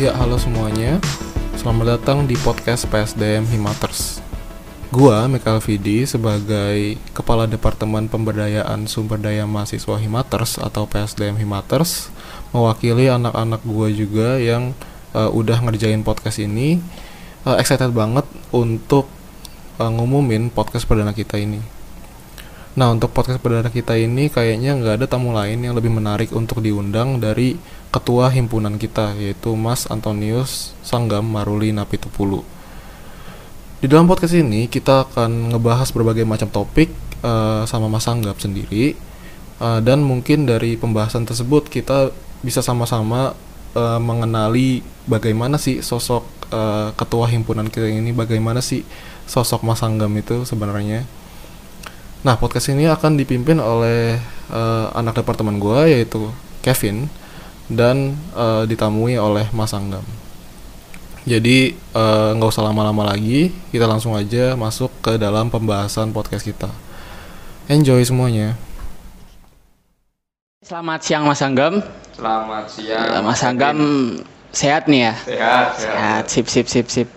Ya, halo semuanya. Selamat datang di podcast PSDM Himaters. Gua, Michael Vidi, sebagai Kepala Departemen Pemberdayaan Sumber Daya Mahasiswa Himaters atau PSDM Himaters, mewakili anak-anak gua juga yang uh, udah ngerjain podcast ini. Uh, excited banget untuk uh, ngumumin podcast perdana kita ini. Nah, untuk podcast perdana kita ini kayaknya nggak ada tamu lain yang lebih menarik untuk diundang dari ketua himpunan kita, yaitu Mas Antonius Sanggam Maruli Napitupulu. Di dalam podcast ini kita akan ngebahas berbagai macam topik uh, sama Mas Sanggam sendiri, uh, dan mungkin dari pembahasan tersebut kita bisa sama-sama uh, mengenali bagaimana sih sosok uh, ketua himpunan kita ini, bagaimana sih sosok Mas Sanggam itu sebenarnya. Nah, podcast ini akan dipimpin oleh uh, anak departemen gue yaitu Kevin dan uh, ditamui oleh Mas Anggam. Jadi nggak uh, usah lama-lama lagi, kita langsung aja masuk ke dalam pembahasan podcast kita. Enjoy semuanya. Selamat siang Mas Anggam. Selamat siang. Mas Anggam sehat nih ya? Sehat, sehat. Sehat, sip sip sip sip.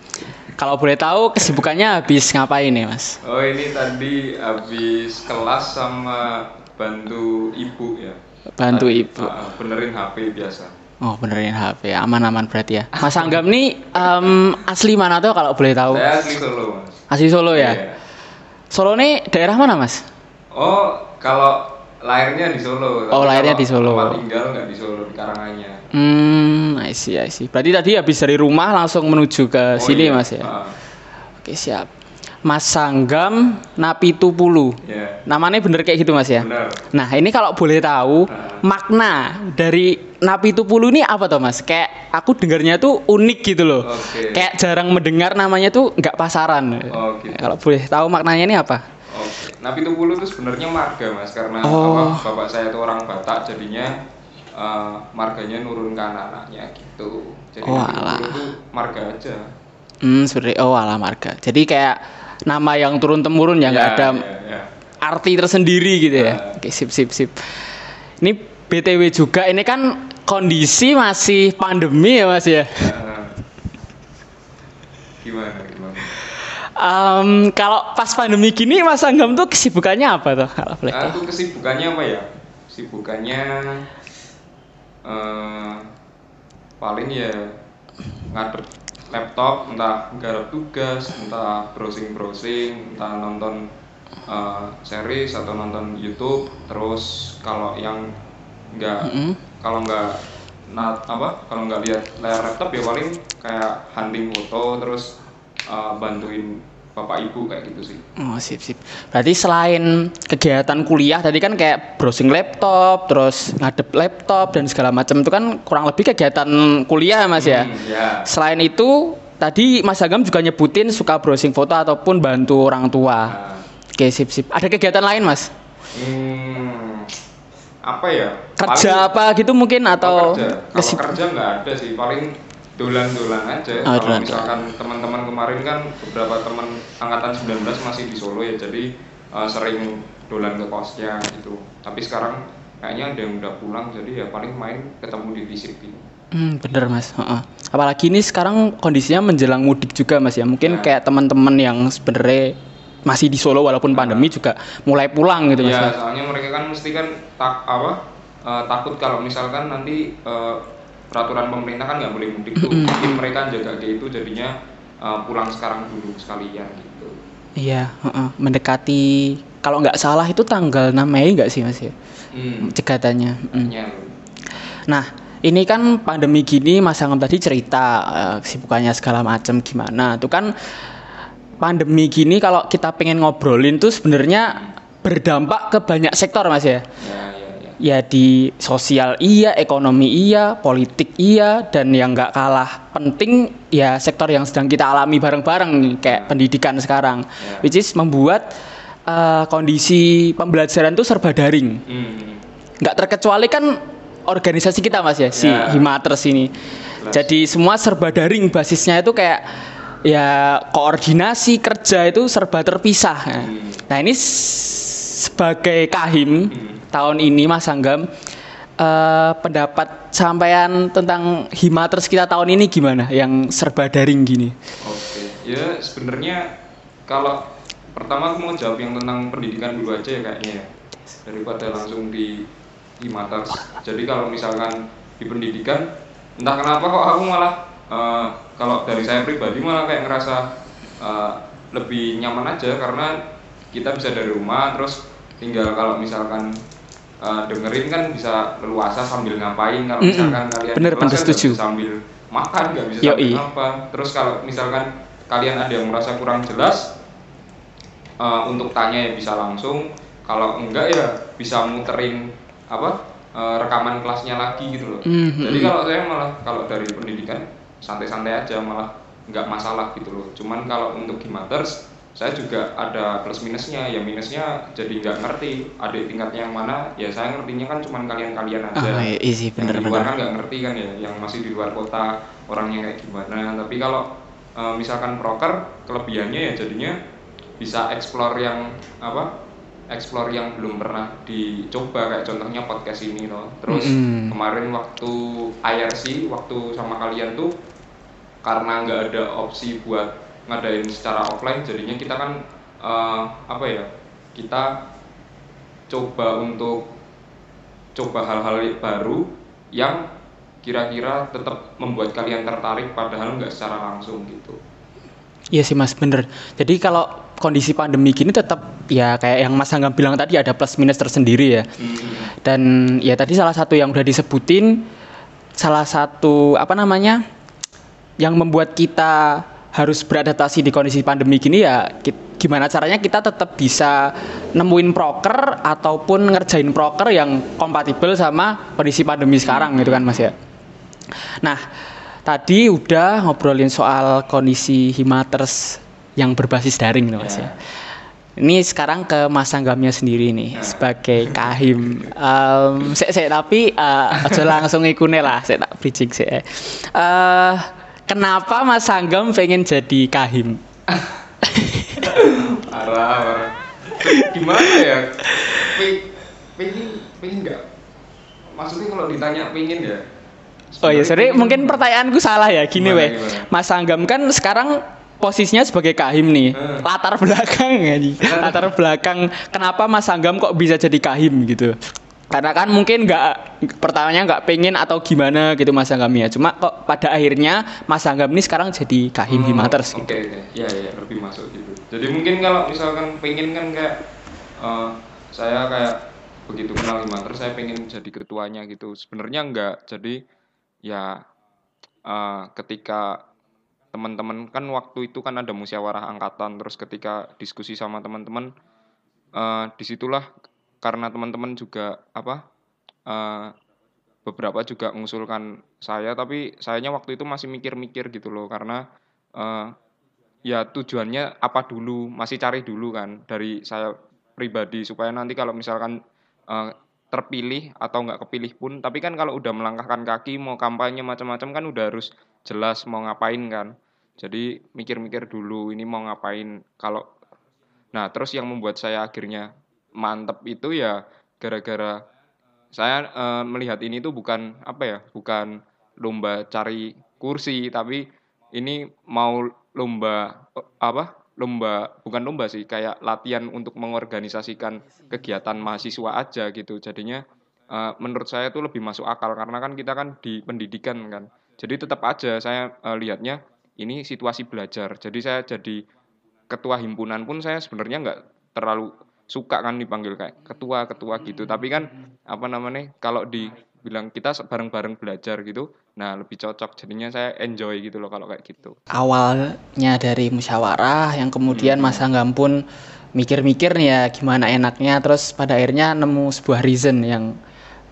Kalau boleh tahu kesibukannya habis ngapain nih mas? Oh ini tadi habis kelas sama bantu ibu ya. Bantu tadi, ibu. Uh, benerin HP biasa. Oh benerin HP, aman-aman berarti ya. Mas Anggam nih um, asli mana tuh kalau boleh tahu? Saya asli Solo mas. Asli Solo ya? Iya. Solo nih daerah mana mas? Oh kalau lahirnya di Solo. Oh, tapi lahirnya di Solo. Tempat tinggal nggak di Solo di Karanganyar. Hmm, I see, I see. Berarti tadi habis dari rumah langsung menuju ke Oh, sini iya. mas ya? Ah, Oke siap. Mas Sanggam Napitupulu. Iya. Namanya bener kayak gitu mas ya? Benar. Nah ini kalau boleh tahu Ah. makna dari Napi Tupulu ini apa tuh mas? Kayak aku dengarnya tuh unik gitu loh. Oke. Kayak jarang mendengar namanya tuh nggak pasaran. Oh, gitu. Kalau boleh tahu maknanya ini apa? Oke. Napi Tupulu itu sebenarnya marga mas karena Oh. apa, bapak saya itu orang Batak jadinya eh, marganya nurun ke anak-anaknya gitu. Jadi Oh, Napi alah. Tupulu itu marga aja. Hmm sebenarnya oh ala marga. Jadi kayak nama yang turun temurun ya nggak Ya, ada ya, ya. arti tersendiri gitu ya. Ya. Oke sip sip sip. Ini BTW juga ini kan kondisi masih pandemi ya mas ya. Nah, gimana gimana? Em, kalau pas pandemi gini Mas Anggam tuh kesibukannya apa tuh kalau? Aku kesibukannya apa ya? Kesibukannya eh paling ya ngadep laptop, entah garap tugas, entah browsing-browsing, entah nonton eh, series atau nonton YouTube. Terus kalau yang nggak Mm-mm. kalau nggak nah, apa kalau nggak lihat layar laptop ya paling kayak hunting foto terus eh, bantuin bapak ibu kayak gitu sih. Oh sip sip. Berarti selain kegiatan kuliah tadi kan kayak browsing laptop, terus ngadep laptop dan segala macam itu kan kurang lebih kegiatan kuliah ya, Mas ya. Hmm, ya. Selain itu tadi Mas Agam juga nyebutin suka browsing foto ataupun bantu orang tua. Nah, Oke sip sip. Ada kegiatan lain Mas? Hmm, apa ya? Kerja apa gitu mungkin atau Oh, kerja. Kalau kerja nggak ada sih, paling dolan-dolan aja. Oh, Kalau misalkan teman-teman kemarin kan beberapa teman angkatan 19 masih di Solo ya, jadi eh, sering dolan ke kosnya gitu. Tapi sekarang kayaknya ada yang udah pulang, jadi ya paling main ketemu di fisik gitu. Hmm, bener mas. Heeh. Apalagi ini sekarang kondisinya menjelang mudik juga mas ya. Mungkin Ya. kayak teman-teman yang sebenarnya masih di Solo walaupun pandemi juga mulai pulang gitu mas. Ya, soalnya mereka kan mesti kan tak apa eh, takut kalau misalkan nanti eh, peraturan pemerintah kan nggak boleh mudik tuh. Mungkin mereka jaga kayak itu jadinya eh, pulang sekarang dulu sekalian gitu. Iya, heeh. mendekati kalau nggak salah itu tanggal 6 Mei nggak sih mas ya Hmm. cegatannya. Hmm. kayaknya. Nah ini kan pandemi gini Mas Angam tadi cerita eh, kesibukannya segala macam gimana. Itu kan pandemi gini kalau kita pengen ngobrolin tuh sebenarnya berdampak ke banyak sektor mas ya. Ya, ya, di sosial iya, ekonomi iya, politik iya, dan yang nggak kalah penting ya sektor yang sedang kita alami bareng-bareng nih, kayak pendidikan sekarang, Ya. which is membuat eh, kondisi pembelajaran tuh serba daring. Hmm. Nggak terkecuali kan organisasi kita mas ya, si Ya. Himaters ini. Jelas. Jadi semua serba daring, basisnya itu kayak ya koordinasi kerja itu serba terpisah. Nah, Hmm. Nah ini sebagai kahim Hmm. Tahun ini Mas Anggam eh, pendapat sampean tentang Himaters kita tahun ini gimana? Yang serba daring gini. Oke, ya sebenarnya kalau pertama aku mau jawab yang tentang pendidikan dulu aja ya kayaknya ya daripada langsung di di Matters. Jadi kalau misalkan di pendidikan, entah kenapa kok aku malah eh, kalau dari saya pribadi malah kayak ngerasa eh, lebih nyaman aja karena kita bisa dari rumah terus tinggal kalau misalkan eh, dengerin kan bisa leluasa sambil ngapain kalau misalkan kalian Bener, bener, setuju. bisa sambil makan nggak bisa Yoi. sambil apa terus kalau misalkan kalian ada yang merasa kurang jelas eh, untuk tanya ya bisa langsung kalau enggak ya bisa muterin apa eh, rekaman kelasnya lagi gitu loh Mhm. jadi kalau saya malah kalau dari pendidikan santai-santai aja malah nggak masalah gitu loh cuman kalau untuk Gimaters saya juga ada plus minusnya. Ya minusnya jadi nggak ngerti adik tingkatnya yang mana. Ya saya ngertinya kan cuman kalian-kalian aja. Ah, iya, iya sih, yang di luar kan nggak ngerti kan ya yang masih di luar kota orangnya kayak gimana. Tapi kalau eh, misalkan proker kelebihannya ya jadinya bisa explore yang apa explore yang belum pernah dicoba. Kayak contohnya podcast ini loh terus Mm-mm. kemarin waktu IRC waktu sama kalian tuh karena nggak ada opsi buat ngadain secara offline jadinya kita kan eh, apa ya kita coba untuk coba hal-hal baru yang kira-kira tetap membuat kalian tertarik padahal nggak secara langsung gitu Iya sih Mas, bener. Jadi kalau kondisi pandemi gini tetap ya kayak yang Mas Anggam bilang tadi ada plus minus tersendiri ya. Dan ya tadi salah satu yang udah disebutin salah satu apa namanya yang membuat kita harus beradaptasi di kondisi pandemi gini ya gimana caranya kita tetap bisa nemuin proker ataupun ngerjain proker yang kompatibel sama kondisi pandemi sekarang gitu kan Mas ya. Nah, tadi udah ngobrolin soal kondisi Himaters yang berbasis daring nih Mas ya. Ini sekarang ke Mas Anggamnya sendiri nih sebagai kahim. Um, sek sek tapi eh, aja langsung ikune lah, saya tak bridging sih. Eh kenapa Mas Anggam pengen jadi kahim? parah parah gimana ya Pe- pengen pengen nggak maksudnya kalau ditanya pengen ya Oh iya, sorry, sebenarnya mungkin pertanyaanku salah ya. Gini weh? Mas Anggam kan sekarang posisinya sebagai kahim nih. Hmm. Latar belakang ya, nih. latar belakang kenapa Mas Anggam kok bisa jadi kahim gitu? Karena kan mungkin nggak pertamanya nggak pengen atau gimana gitu Mas Anggam ya. Cuma kok pada akhirnya Mas Anggam ini sekarang jadi kahim Hmm, Himaters oke gitu. ya ya lebih masuk gitu jadi mungkin kalau misalkan pengen kan kayak eh, saya kayak begitu kenal Himaters saya pengen jadi ketuanya gitu sebenarnya enggak jadi ya eh, ketika teman-teman kan waktu itu kan ada musyawarah angkatan terus ketika diskusi sama teman-teman eh, di situlah karena teman-teman juga apa eh, beberapa juga mengusulkan saya tapi sayanya waktu itu masih mikir-mikir gitu loh karena eh, ya tujuannya apa dulu masih cari dulu kan dari saya pribadi supaya nanti kalau misalkan eh, terpilih atau nggak kepilih pun tapi kan kalau udah melangkahkan kaki mau kampanye macam-macam kan udah harus jelas mau ngapain kan. Jadi mikir-mikir dulu ini mau ngapain kalau nah terus yang membuat saya akhirnya mantep itu ya gara-gara saya eh, melihat ini tuh bukan apa ya bukan lomba cari kursi tapi ini mau lomba eh, apa lomba bukan lomba sih kayak latihan untuk mengorganisasikan kegiatan mahasiswa aja gitu. Jadinya eh, menurut saya itu lebih masuk akal karena kan kita kan di pendidikan kan. Jadi tetap aja saya eh, lihatnya ini situasi belajar. Jadi saya jadi ketua himpunan pun saya sebenarnya nggak terlalu suka kan dipanggil kayak ketua ketua gitu. Tapi kan apa namanya kalau dibilang kita bareng-bareng belajar gitu nah lebih cocok. Jadinya saya enjoy gitu loh kalau kayak gitu. Awalnya dari musyawarah yang kemudian Mas Anggam pun mikir-mikir nih ya gimana enaknya terus pada akhirnya nemu sebuah reason yang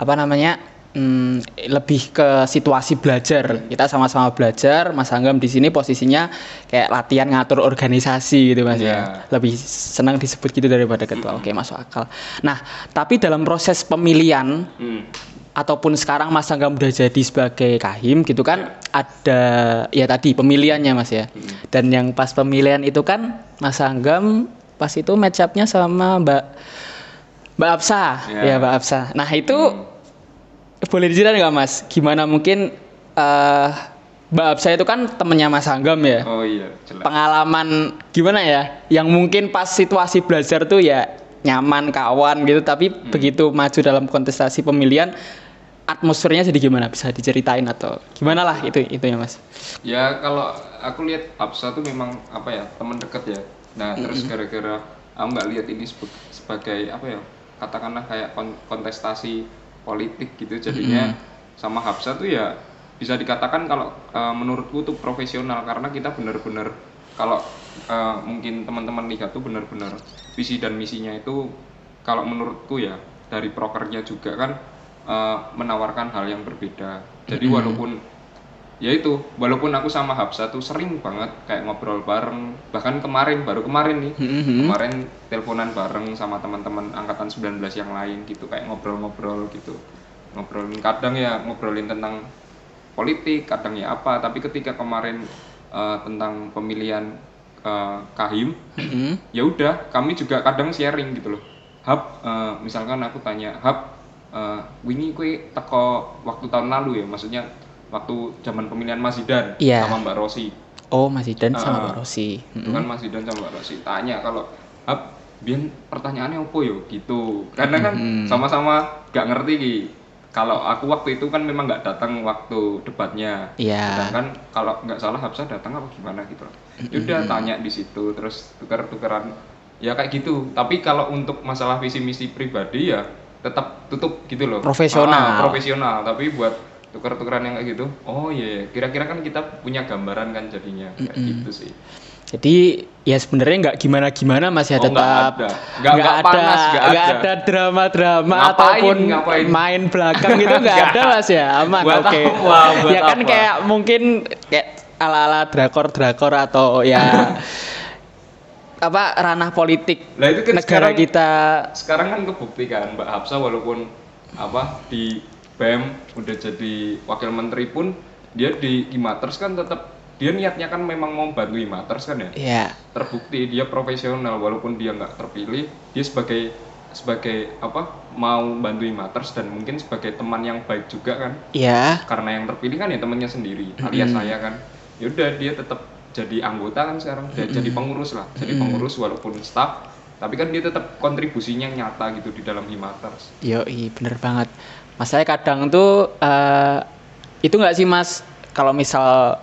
apa namanya hmm, lebih ke situasi belajar. Kita sama-sama belajar Mas Anggam di sini posisinya kayak latihan ngatur organisasi gitu Mas ya. Iya. lebih senang disebut gitu daripada ketua. Oke masuk akal. Nah tapi dalam proses pemilihan ataupun sekarang Mas Anggam udah jadi sebagai kahim gitu kan ada ya tadi pemilihannya Mas ya. Dan yang pas pemilihan itu kan Mas Anggam pas itu match up-nya sama Mbak Mbak Absa. Ya. ya Mbak Absa. Nah, itu boleh diceritain nggak Mas? Gimana mungkin eh Mbak Absa itu kan temennya Mas Anggam ya. Oh iya, jelas. Pengalaman gimana ya? Yang mungkin pas situasi belajar tuh ya nyaman kawan gitu, tapi Hmm. begitu maju dalam kontestasi pemilihan atmosfernya jadi gimana? Bisa diceritain atau gimana lah itu itu ya Mas? Ya kalau aku lihat Absa tuh memang apa ya teman dekat ya. Nah terus gara-gara aku nggak lihat ini sebagai apa ya katakanlah kayak kon- kontestasi politik gitu jadinya sama Habsa tuh ya bisa dikatakan kalau eh, menurutku tuh profesional karena kita benar-benar kalau eh, mungkin teman-teman lihat tuh benar-benar visi dan misinya itu kalau menurutku ya dari prokernya juga kan eh, menawarkan hal yang berbeda. Jadi walaupun ya itu walaupun aku sama Habsa tuh sering banget kayak ngobrol bareng. Bahkan kemarin baru kemarin nih. Kemarin teleponan bareng sama teman-teman angkatan 19 yang lain gitu kayak ngobrol-ngobrol gitu. Ngobrolin kadang ya ngobrolin tentang politik kadang ya apa. Tapi ketika kemarin eh, tentang pemilihan eh, Kahim Mm-mm. ya udah kami juga kadang sharing gitu loh. Hub eh, misalkan aku tanya hub eh, wingi kue teko waktu tahun lalu ya? Maksudnya waktu zaman pemilihan Mas Zidan Iya. sama Mbak Rosi Oh Mas Idan sama Ah. Pak Rosi. itu kan Mas Zidan sama Mbak Rosi tanya kalau hub biar pertanyaannya apa yo gitu karena kan sama-sama gak ngerti Ki. kalau aku waktu itu kan memang nggak datang waktu debatnya Iya. sedangkan kalau nggak salah Habsah datang apa gimana gitu. Ya udah tanya di situ terus tuker-tukeran ya kayak gitu tapi kalau untuk masalah visi misi pribadi ya tetap tutup gitu loh Profesional. Ah, profesional tapi buat tuker-tukeran yang kayak gitu oh iya kira-kira kan kita punya gambaran kan jadinya kayak gitu sih Jadi ya sebenarnya nggak gimana-gimana Mas ya Oh, nggak tetap ada. Nggak- nggak panas, nggak nggak ada. ada drama-drama Ngapain, ataupun ngapain? main belakang gitu nggak ada Mas ya aman oke. apa? Buat Ya kan apa? kayak mungkin kayak ala-ala drakor-drakor atau ya apa ranah politik Lah, itu kan negara sekarang- kita sekarang kan kebukti kan Mbak Hafsa walaupun apa di BEM udah jadi wakil menteri pun dia di Imaters kan tetap dia niatnya kan memang mau bantu Imaters kan ya? Ya terbukti dia profesional walaupun dia nggak terpilih dia sebagai sebagai apa mau bantu Imaters dan mungkin sebagai teman yang baik juga kan? Ya karena yang terpilih kan ya temannya sendiri alias saya kan. Yaudah dia tetap jadi anggota kan sekarang dia jadi pengurus lah. Jadi pengurus walaupun staff tapi kan dia tetap kontribusinya nyata gitu di dalam Himaters Yoi, bener banget. Mas saya kadang tuh eh, itu nggak sih Mas kalau misal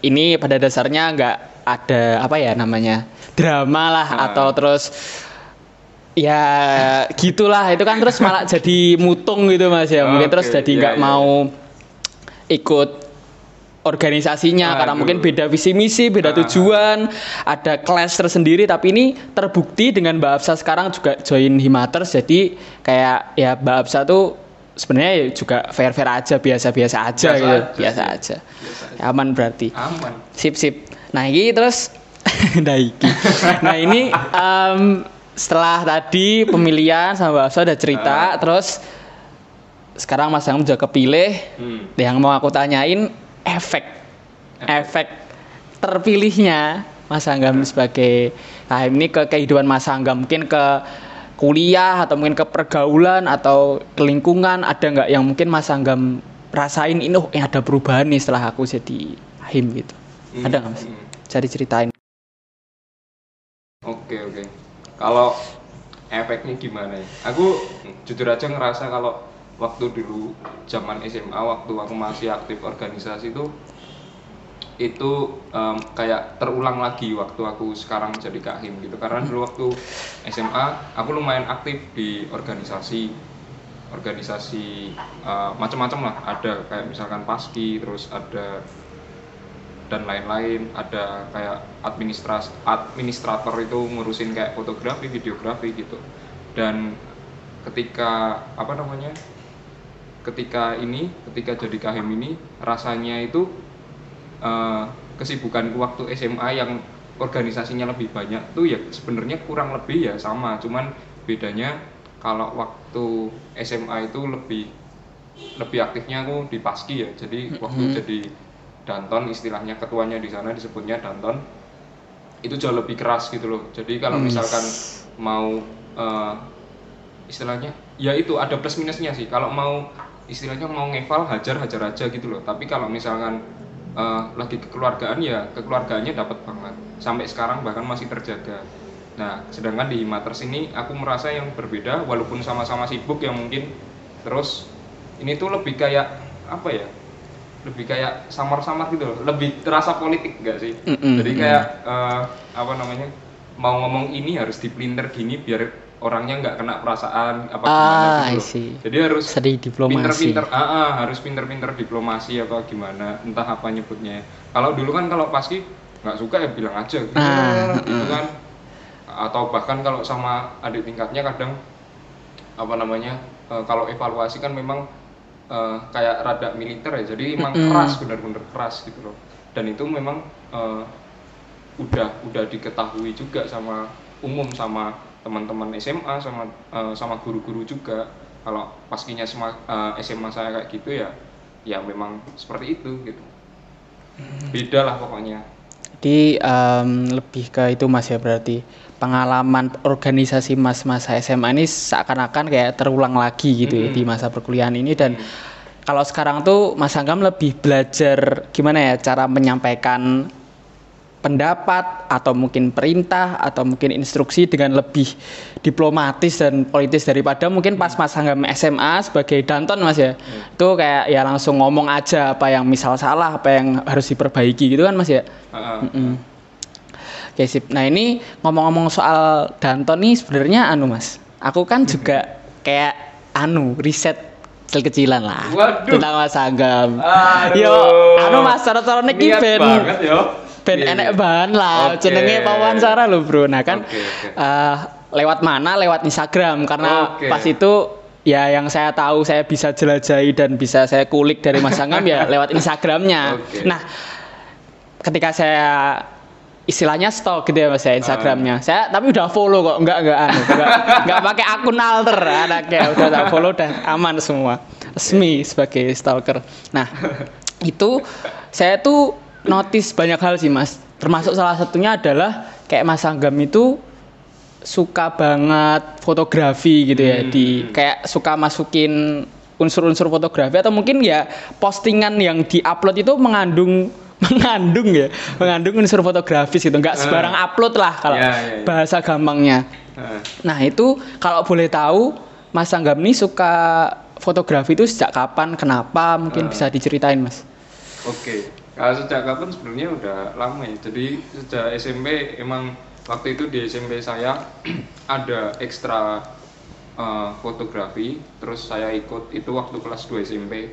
ini pada dasarnya nggak ada apa ya namanya drama lah Nah. atau terus ya gitulah itu kan terus malah jadi mutung gitu Mas ya mungkin Oke, terus jadi iya, nggak iya. mau ikut organisasinya karena Aduh. mungkin beda visi misi, beda Ah. tujuan, ada clash tersendiri tapi ini terbukti dengan Mbak Absa sekarang juga join Himaters jadi kayak ya Mbak Absa tuh sebenarnya ya juga fair-fair aja, biasa-biasa aja Biasa gitu, aja biasa aja. Biasa aja. Aman berarti. aman Sip sip. Nah ini terus nah iki. Nah ini setelah tadi pemilihan sama Mbak Absa udah cerita, terus sekarang Mas Angam udah kepilih. hmm. Yang mau aku tanyain efek efek terpilihnya Mas Anggam sebagai KM ini ke kehidupan Mas Anggam mungkin ke kuliah atau mungkin ke pergaulan atau ke lingkungan ada nggak yang mungkin Mas Anggam rasain ini oh, eh, ada perubahan nih setelah aku jadi HIM gitu Hmm, ada nggak Mas? hmm. Bisa diceritain Oke oke. Kalau efeknya gimana ya? Aku jujur aja ngerasa kalau waktu dulu zaman SMA waktu aku masih aktif organisasi itu itu em, kayak terulang lagi waktu aku sekarang jadi kahim gitu. Karena dulu waktu SMA aku lumayan aktif di organisasi organisasi eh, macam-macam lah. Ada kayak misalkan paski terus ada dan lain-lain. Ada kayak administras administrator itu ngurusin kayak fotografi videografi gitu. Dan ketika apa namanya ketika ini ketika jadi kahim ini rasanya itu eh, kesibukanku waktu SMA yang organisasinya lebih banyak tuh ya sebenarnya kurang lebih ya sama. Cuman bedanya kalau waktu SMA itu lebih lebih aktifnya aku di paski ya. Jadi waktu jadi danton istilahnya ketuanya di sana disebutnya danton itu jauh lebih keras gitu loh. Jadi kalau misalkan mau eh, istilahnya ya itu ada plus minusnya sih. Kalau mau istilahnya mau ngeval hajar hajar aja gitu loh. Tapi kalau misalkan eh, lagi kekeluargaan ya kekeluargaannya dapat banget. Sampai sekarang bahkan masih terjaga. Nah sedangkan di Himaters ini aku merasa yang berbeda walaupun sama-sama sibuk yang mungkin. Terus ini tuh lebih kayak apa ya lebih kayak samar-samar gitu loh. Lebih terasa politik gak sih? Mm-mm, jadi kayak eh, apa namanya mau ngomong ini harus dipelinter gini biar orangnya nggak kena perasaan apa gimana Ah, gitu jadi harus Sedih diplomasi. pinter-pinter ah, ah, harus pinter-pinter diplomasi apa gimana entah apa nyebutnya. Kalau dulu kan kalau paski nggak suka ya bilang aja gitu, Ah, gitu kan. Atau bahkan kalau sama adik tingkatnya kadang apa namanya eh, kalau evaluasi kan memang eh, kayak rada militer ya jadi emang Mm-mm. keras benar-benar keras gitu loh. Dan itu memang eh, udah udah diketahui juga sama umum sama teman-teman SMA sama eh, sama guru-guru juga. Kalau paskinya SMA, eh, SMA saya kayak gitu ya ya memang seperti itu gitu. Beda lah pokoknya. Jadi em, lebih ke itu mas ya berarti pengalaman organisasi mas masa SMA ini seakan-akan kayak terulang lagi gitu ya di masa perkuliahan ini. Dan kalau sekarang tuh Mas Anggam lebih belajar gimana ya cara menyampaikan pendapat atau mungkin perintah atau mungkin instruksi dengan lebih diplomatis dan politis daripada mungkin pas Mas Anggam SMA sebagai Danton Mas ya itu kayak ya langsung ngomong aja apa yang misal salah apa yang harus diperbaiki gitu kan Mas ya Heeh. Mm-mm. Oke sip. Nah ini ngomong-ngomong soal Danton nih sebenarnya anu mas, aku kan juga kayak anu riset kecil-kecilan lah Waduh. tentang Mas Agam. Aduh. Yo, anu mas cara-cara niki Niat ben banget ben Iya, enek iya. bahan lah Oke. jenenge wawancara loh bro. Nah kan Oke, oke. eh, lewat mana? Lewat Instagram karena Oke. pas itu ya yang saya tahu saya bisa jelajahi dan bisa saya kulik dari Mas Anggam ya lewat Instagramnya. Oke. Nah ketika saya istilahnya stalk gitu ya mas ya Instagramnya. Saya tapi udah follow kok, enggak enggak anu, enggak enggak pakai akun alter anaknya udah tak follow udah aman semua. Resmi sebagai stalker. Nah itu saya tuh notice banyak hal sih mas. Termasuk salah satunya adalah kayak Mas Anggam itu suka banget fotografi gitu ya di kayak suka masukin unsur-unsur fotografi atau mungkin ya postingan yang diupload itu mengandung mengandung ya mengandung unsur fotografis gitu. Nggak sembarang upload lah kalau Ya, ya, ya. bahasa gampangnya. Heeh. nah itu kalau boleh tahu Mas Anggam ini suka fotografi itu sejak kapan? Kenapa? Mungkin bisa diceritain Mas. Oke, kalau sejak kapan sebenarnya udah lama ya. Jadi sejak SMP emang waktu itu di SMP saya ada ekstra eh, fotografi, terus saya ikut itu waktu kelas 2 SMP.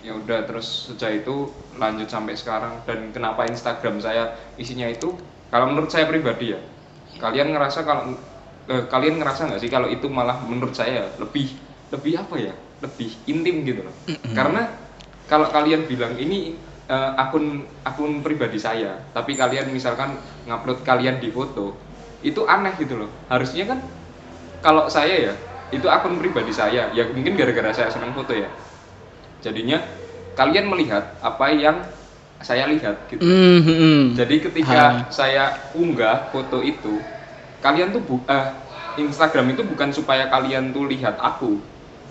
Ya udah terus sejak itu lanjut sampai sekarang dan kenapa Instagram saya isinya itu kalau menurut saya pribadi ya. Kalian ngerasa kalau eh, kalian ngerasa nggak sih kalau itu malah menurut saya lebih lebih apa ya? Lebih intim gitu loh. Karena kalau kalian bilang ini eh, akun akun pribadi saya, tapi kalian misalkan ngupload kalian di foto, itu aneh gitu loh. Harusnya kan kalau saya ya, itu akun pribadi saya, ya mungkin gara-gara saya senang foto ya. Jadinya kalian melihat apa yang saya lihat gitu. Hmm, hmm. Jadi ketika saya unggah foto itu, kalian tuh bu eh, Instagram itu bukan supaya kalian tuh lihat aku,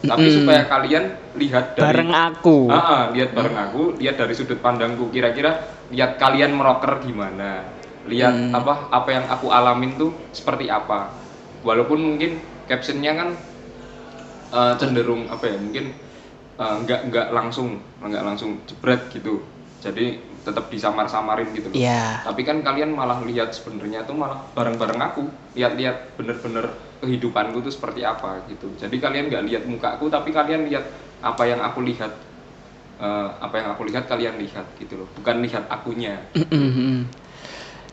tapi Mm-mm. supaya kalian lihat dari bareng aku Ah, ah, lihat bareng aku, lihat dari sudut pandangku. Kira-kira lihat kalian meroker gimana, lihat Hmm. apa apa yang aku alamin tuh seperti apa. Walaupun mungkin captionnya kan eh, cenderung apa ya, mungkin eh, nggak nggak langsung nggak langsung jebret gitu. Jadi tetap disamar-samarin gitu. loh. Iya. Tapi kan kalian malah lihat sebenarnya tuh malah bareng-bareng aku, lihat-lihat bener-bener kehidupanku tuh seperti apa gitu. Jadi kalian nggak lihat mukaku, tapi kalian lihat apa yang aku lihat, Eh, apa yang aku lihat kalian lihat gitu loh, bukan lihat akunya.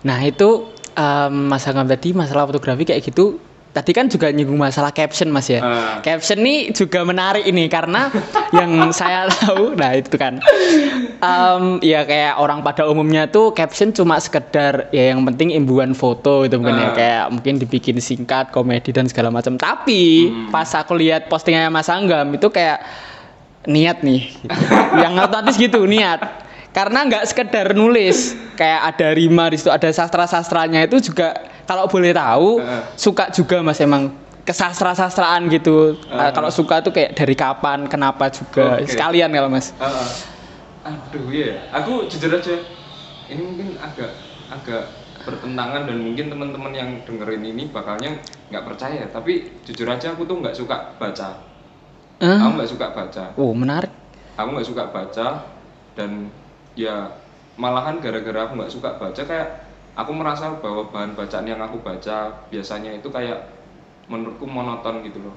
Nah itu em, Mas Anggam tadi masalah fotografi kayak gitu tadi kan juga nyinggung masalah caption Mas ya. Ah. Caption nih juga menarik ini karena yang saya tahu, nah itu kan, em, ya kayak orang pada umumnya tuh caption cuma sekedar ya yang penting imbuhan foto itu mungkin ya Ah. kayak mungkin dibikin singkat, komedi dan segala macam. Tapi Hmm. pas aku lihat postingannya Mas Anggam itu kayak niat nih, yang otomatis gitu niat karena nggak sekedar nulis kayak ada rima di situ ada sastra sastranya itu juga kalau boleh tahu Heeh. suka juga mas emang kesastra-sastraan gitu. Ah. kalau suka tuh kayak dari kapan, kenapa juga. Oke. Sekalian kalau Mas. Heeh. aduh iya aku jujur aja ini mungkin agak agak bertentangan dan mungkin teman-teman yang dengerin ini bakalnya nggak percaya tapi jujur aja aku tuh nggak suka baca Eh? aku nggak suka baca Oh, menarik. aku nggak suka baca dan ya malahan gara-gara aku nggak suka baca kayak aku merasa bahwa bahan bacaan yang aku baca biasanya itu kayak menurutku monoton gitu loh.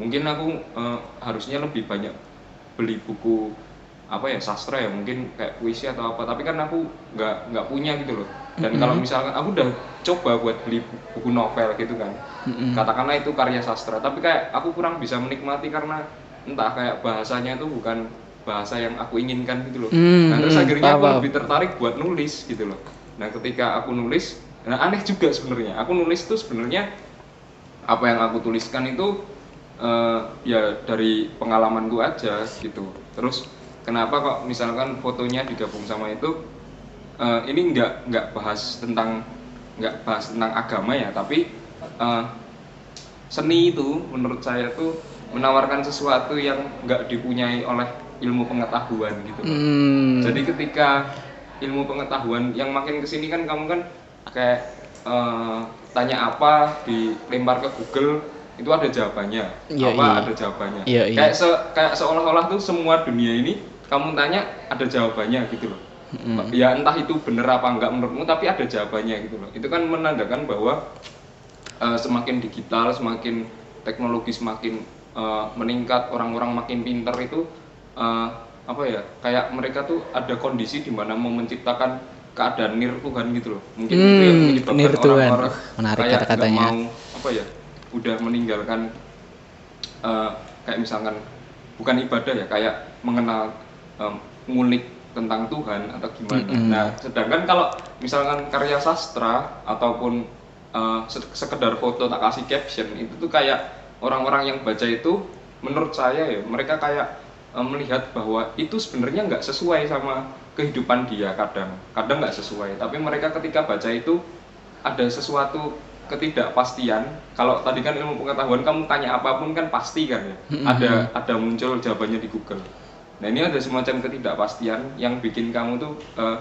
Mungkin aku eh, harusnya lebih banyak beli buku apa ya sastra ya mungkin kayak puisi atau apa. Tapi kan aku nggak nggak punya gitu loh. Dan kalau misalkan aku udah coba buat beli bu- buku novel gitu kan. Katakanlah itu karya sastra. Tapi kayak aku kurang bisa menikmati karena entah kayak bahasanya itu bukan bahasa yang aku inginkan gitu loh. Hmm, nah terus hmm, akhirnya aku lebih tertarik buat nulis gitu loh nah ketika aku nulis nah aneh juga sebenarnya aku nulis tuh sebenarnya apa yang aku tuliskan itu eh, ya dari pengalaman gua aja gitu terus kenapa kok misalkan fotonya digabung sama itu eh, ini nggak nggak bahas tentang nggak bahas tentang agama ya tapi eh, seni itu menurut saya tuh menawarkan sesuatu yang nggak dipunyai oleh ilmu pengetahuan gitu. Hmm. Jadi ketika ilmu pengetahuan. Yang makin ke sini kan kamu kan kayak eh, tanya apa dilempar ke Google itu ada jawabannya. Iya, apa iya. ada jawabannya. Iya, iya. kayak se kayak seolah-olah tuh semua dunia ini kamu tanya ada jawabannya gitu loh. Ya entah itu bener apa enggak menurutmu tapi ada jawabannya gitu loh. Itu kan menandakan bahwa eh, semakin digital semakin teknologi semakin eh, meningkat orang-orang makin pinter itu eh, apa ya kayak mereka tuh ada kondisi di mana mau menciptakan keadaan nir Tuhan gitu loh mungkin itu yang Hmm, menyebabkan nir Tuhan. orang-orang menarik kayak kata-katanya. mau apa ya udah meninggalkan eh, kayak misalkan bukan ibadah ya kayak mengenal em, ngulik tentang Tuhan atau gimana. Mm-mm. Nah, sedangkan kalau misalkan karya sastra ataupun se- sekedar foto tak kasih caption itu tuh kayak orang-orang yang baca itu menurut saya ya mereka kayak melihat bahwa itu sebenarnya nggak sesuai sama kehidupan dia kadang. Kadang nggak sesuai. Tapi mereka ketika baca itu ada sesuatu ketidakpastian. Kalau tadi kan ilmu pengetahuan kamu tanya apa pun kan pasti kan ya. Ada ada muncul jawabannya di Google. Nah ini ada semacam ketidakpastian yang bikin kamu tuh eh,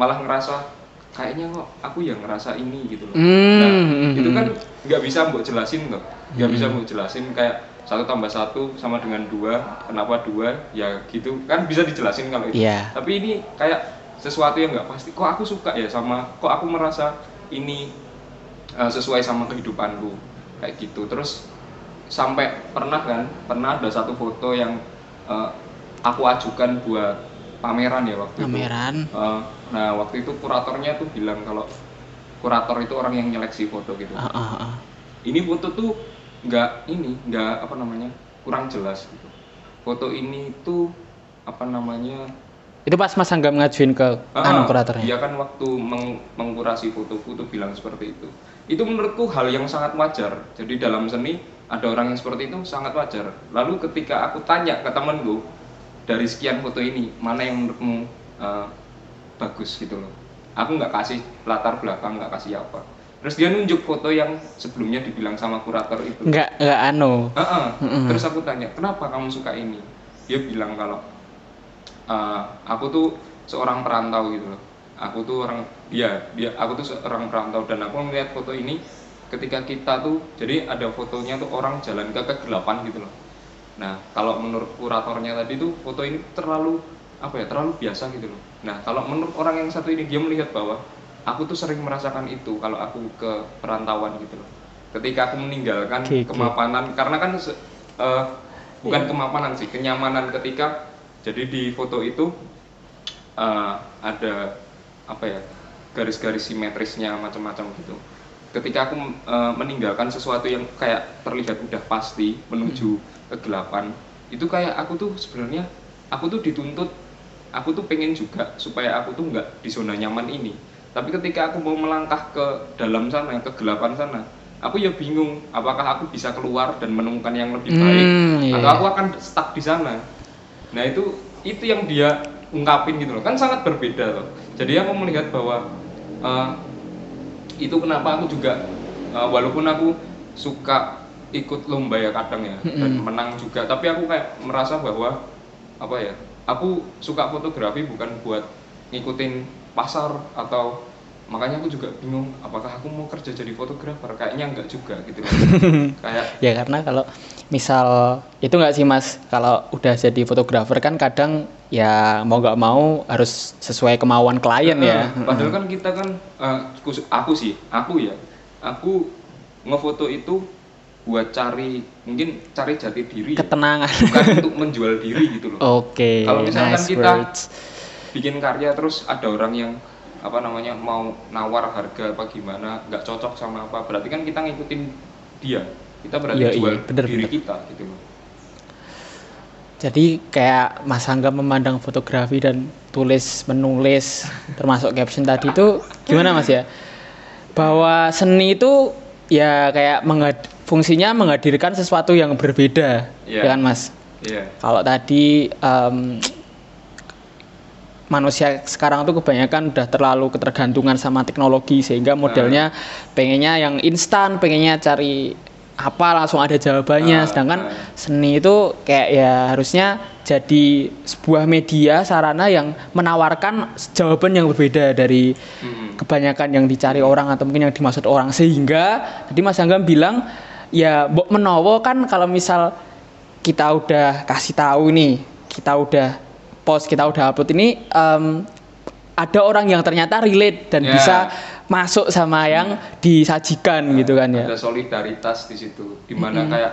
malah ngerasa kayaknya kok aku yang ngerasa ini gitu loh. Hmm, nah itu kan nggak bisa mbok jelasin loh. Nggak bisa mbok jelasin kayak satu tambah satu sama dengan dua kenapa dua? Ya gitu. Kan bisa dijelasin kalau itu. Iya. tapi ini kayak sesuatu yang nggak pasti. Kok aku suka ya sama kok aku merasa ini eh, sesuai sama kehidupanku? Kayak gitu. Terus sampai pernah kan pernah ada satu foto yang eh, aku ajukan buat pameran ya waktu itu. Pameran. Eh, nah waktu itu kuratornya tuh bilang kalau kurator itu orang yang nyeleksi foto gitu. Ah, ah, ah. ini foto tuh nggak ini nggak apa namanya kurang jelas gitu foto ini tuh apa namanya Itu pas Mas Anggam ngajuin ke Ah, anu kuratornya. Dia kan waktu meng- mengkurasi fotoku tuh bilang seperti itu. Itu menurutku hal yang sangat wajar. Jadi dalam seni ada orang yang seperti itu sangat wajar. Lalu ketika aku tanya ke temenku dari sekian foto ini mana yang menurutmu eh, bagus gitu loh. Aku nggak kasih latar belakang, nggak kasih apa. Terus dia nunjuk foto yang sebelumnya dibilang sama kurator itu. Enggak enggak anu. Heeh. Mm-mm. Terus aku tanya, kenapa kamu suka ini? Dia bilang kalau "Eh, aku tuh seorang perantau gitu loh. Aku tuh orang dia dia aku tuh seorang perantau dan aku melihat foto ini ketika kita tuh jadi ada fotonya tuh orang jalan ke kegelapan gitu loh. Nah kalau menurut kuratornya tadi tuh foto ini terlalu apa ya terlalu biasa gitu loh. Nah kalau menurut orang yang satu ini dia melihat bahwa aku tuh sering merasakan itu kalau aku ke perantauan gitu loh. Ketika aku meninggalkan oke. kemapanan karena kan eh, bukan kemapanan sih kenyamanan ketika jadi di foto itu eh, ada apa ya garis-garis simetrisnya macam-macam gitu ketika aku eh, meninggalkan sesuatu yang kayak terlihat udah pasti menuju kegelapan itu kayak aku tuh sebenarnya aku tuh dituntut aku tuh pengen juga supaya aku tuh nggak di zona nyaman ini tapi ketika aku mau melangkah ke dalam sana kegelapan sana aku ya bingung apakah aku bisa keluar dan menemukan yang lebih baik Hmm, iya. atau aku akan stuck di sana. Nah itu itu yang dia ungkapin gitu loh. Kan sangat berbeda loh. Jadi aku melihat bahwa eh, itu kenapa aku juga eh, walaupun aku suka ikut lomba ya kadang ya dan menang juga tapi aku kayak merasa bahwa apa ya aku suka fotografi bukan buat ngikutin pasar atau makanya aku juga bingung apakah aku mau kerja jadi fotografer? Kayaknya enggak juga gitu. Kayak ya karena kalau misal itu nggak sih mas? Kalau udah jadi fotografer kan kadang ya mau nggak mau harus sesuai kemauan klien ya. Eh, Padahal kan kita kan khusus- aku sih, aku ya, aku ngefoto itu buat cari mungkin cari jati diri, ya. ketenangan. Bukan untuk menjual diri gitu loh. oke Kalau misalkan nice kita- words Bikin karya terus ada orang yang apa namanya mau nawar harga apa gimana, nggak cocok sama apa, berarti kan kita ngikutin dia. Kita berarti Iya, iya, jual bener, diri bener. kita gitu loh. Jadi kayak Mas Angga memandang fotografi dan tulis menulis termasuk caption tadi itu gimana Mas ya? Bahwa seni itu ya kayak menghad- fungsinya menghadirkan sesuatu yang berbeda, Iya. ya kan Mas? Iya. Kalau tadi em, manusia sekarang tuh kebanyakan udah terlalu ketergantungan sama teknologi sehingga modelnya pengennya yang instan, pengennya cari apa langsung ada jawabannya. Ah, Sedangkan ah. seni itu kayak ya harusnya jadi sebuah media sarana yang menawarkan jawaban yang berbeda dari Mm-mm. kebanyakan yang dicari orang atau mungkin yang dimaksud orang sehingga tadi Mas Angga bilang ya mbok menowo kan kalau misal kita udah kasih tahu nih kita udah post kita udah upload ini em, ada orang yang ternyata relate dan Ya. bisa masuk sama yang disajikan gitu kan ya. Ada solidaritas di situ di mana kayak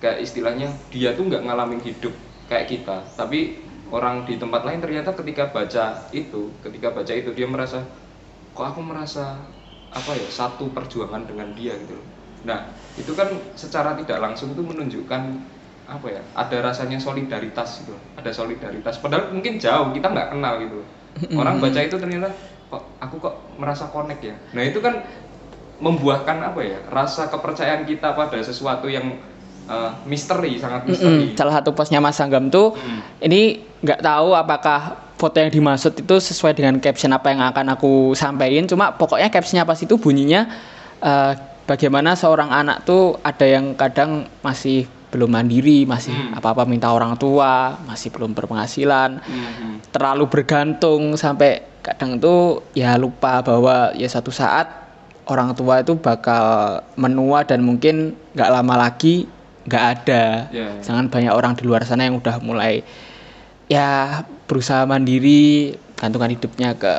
kayak istilahnya dia tuh nggak ngalamin hidup kayak kita tapi orang di tempat lain ternyata ketika baca itu ketika baca itu dia merasa kok aku merasa apa ya satu perjuangan dengan dia gitu loh. Nah itu kan secara tidak langsung tuh menunjukkan apa ya ada rasanya solidaritas gitu. Ada solidaritas. Padahal mungkin jauh kita nggak kenal gitu. Orang baca itu ternyata kok aku kok merasa connect ya? Nah itu kan membuahkan apa ya rasa kepercayaan kita pada sesuatu yang eh, misteri sangat misteri. Mm-mm. salah satu postnya Mas Sanggam tuh Mm. ini nggak tahu apakah foto yang dimaksud itu sesuai dengan caption apa yang akan aku sampaikan. Cuma pokoknya captionnya pas itu bunyinya eh, bagaimana seorang anak tuh ada yang kadang masih belum mandiri masih Hmm. apa-apa minta orang tua masih belum berpenghasilan Mhm. terlalu bergantung sampai kadang tuh ya lupa bahwa ya suatu saat orang tua itu bakal menua dan mungkin nggak lama lagi nggak ada. Ya, ya. Jangan banyak orang di luar sana yang udah mulai ya berusaha mandiri, gantungan hidupnya ke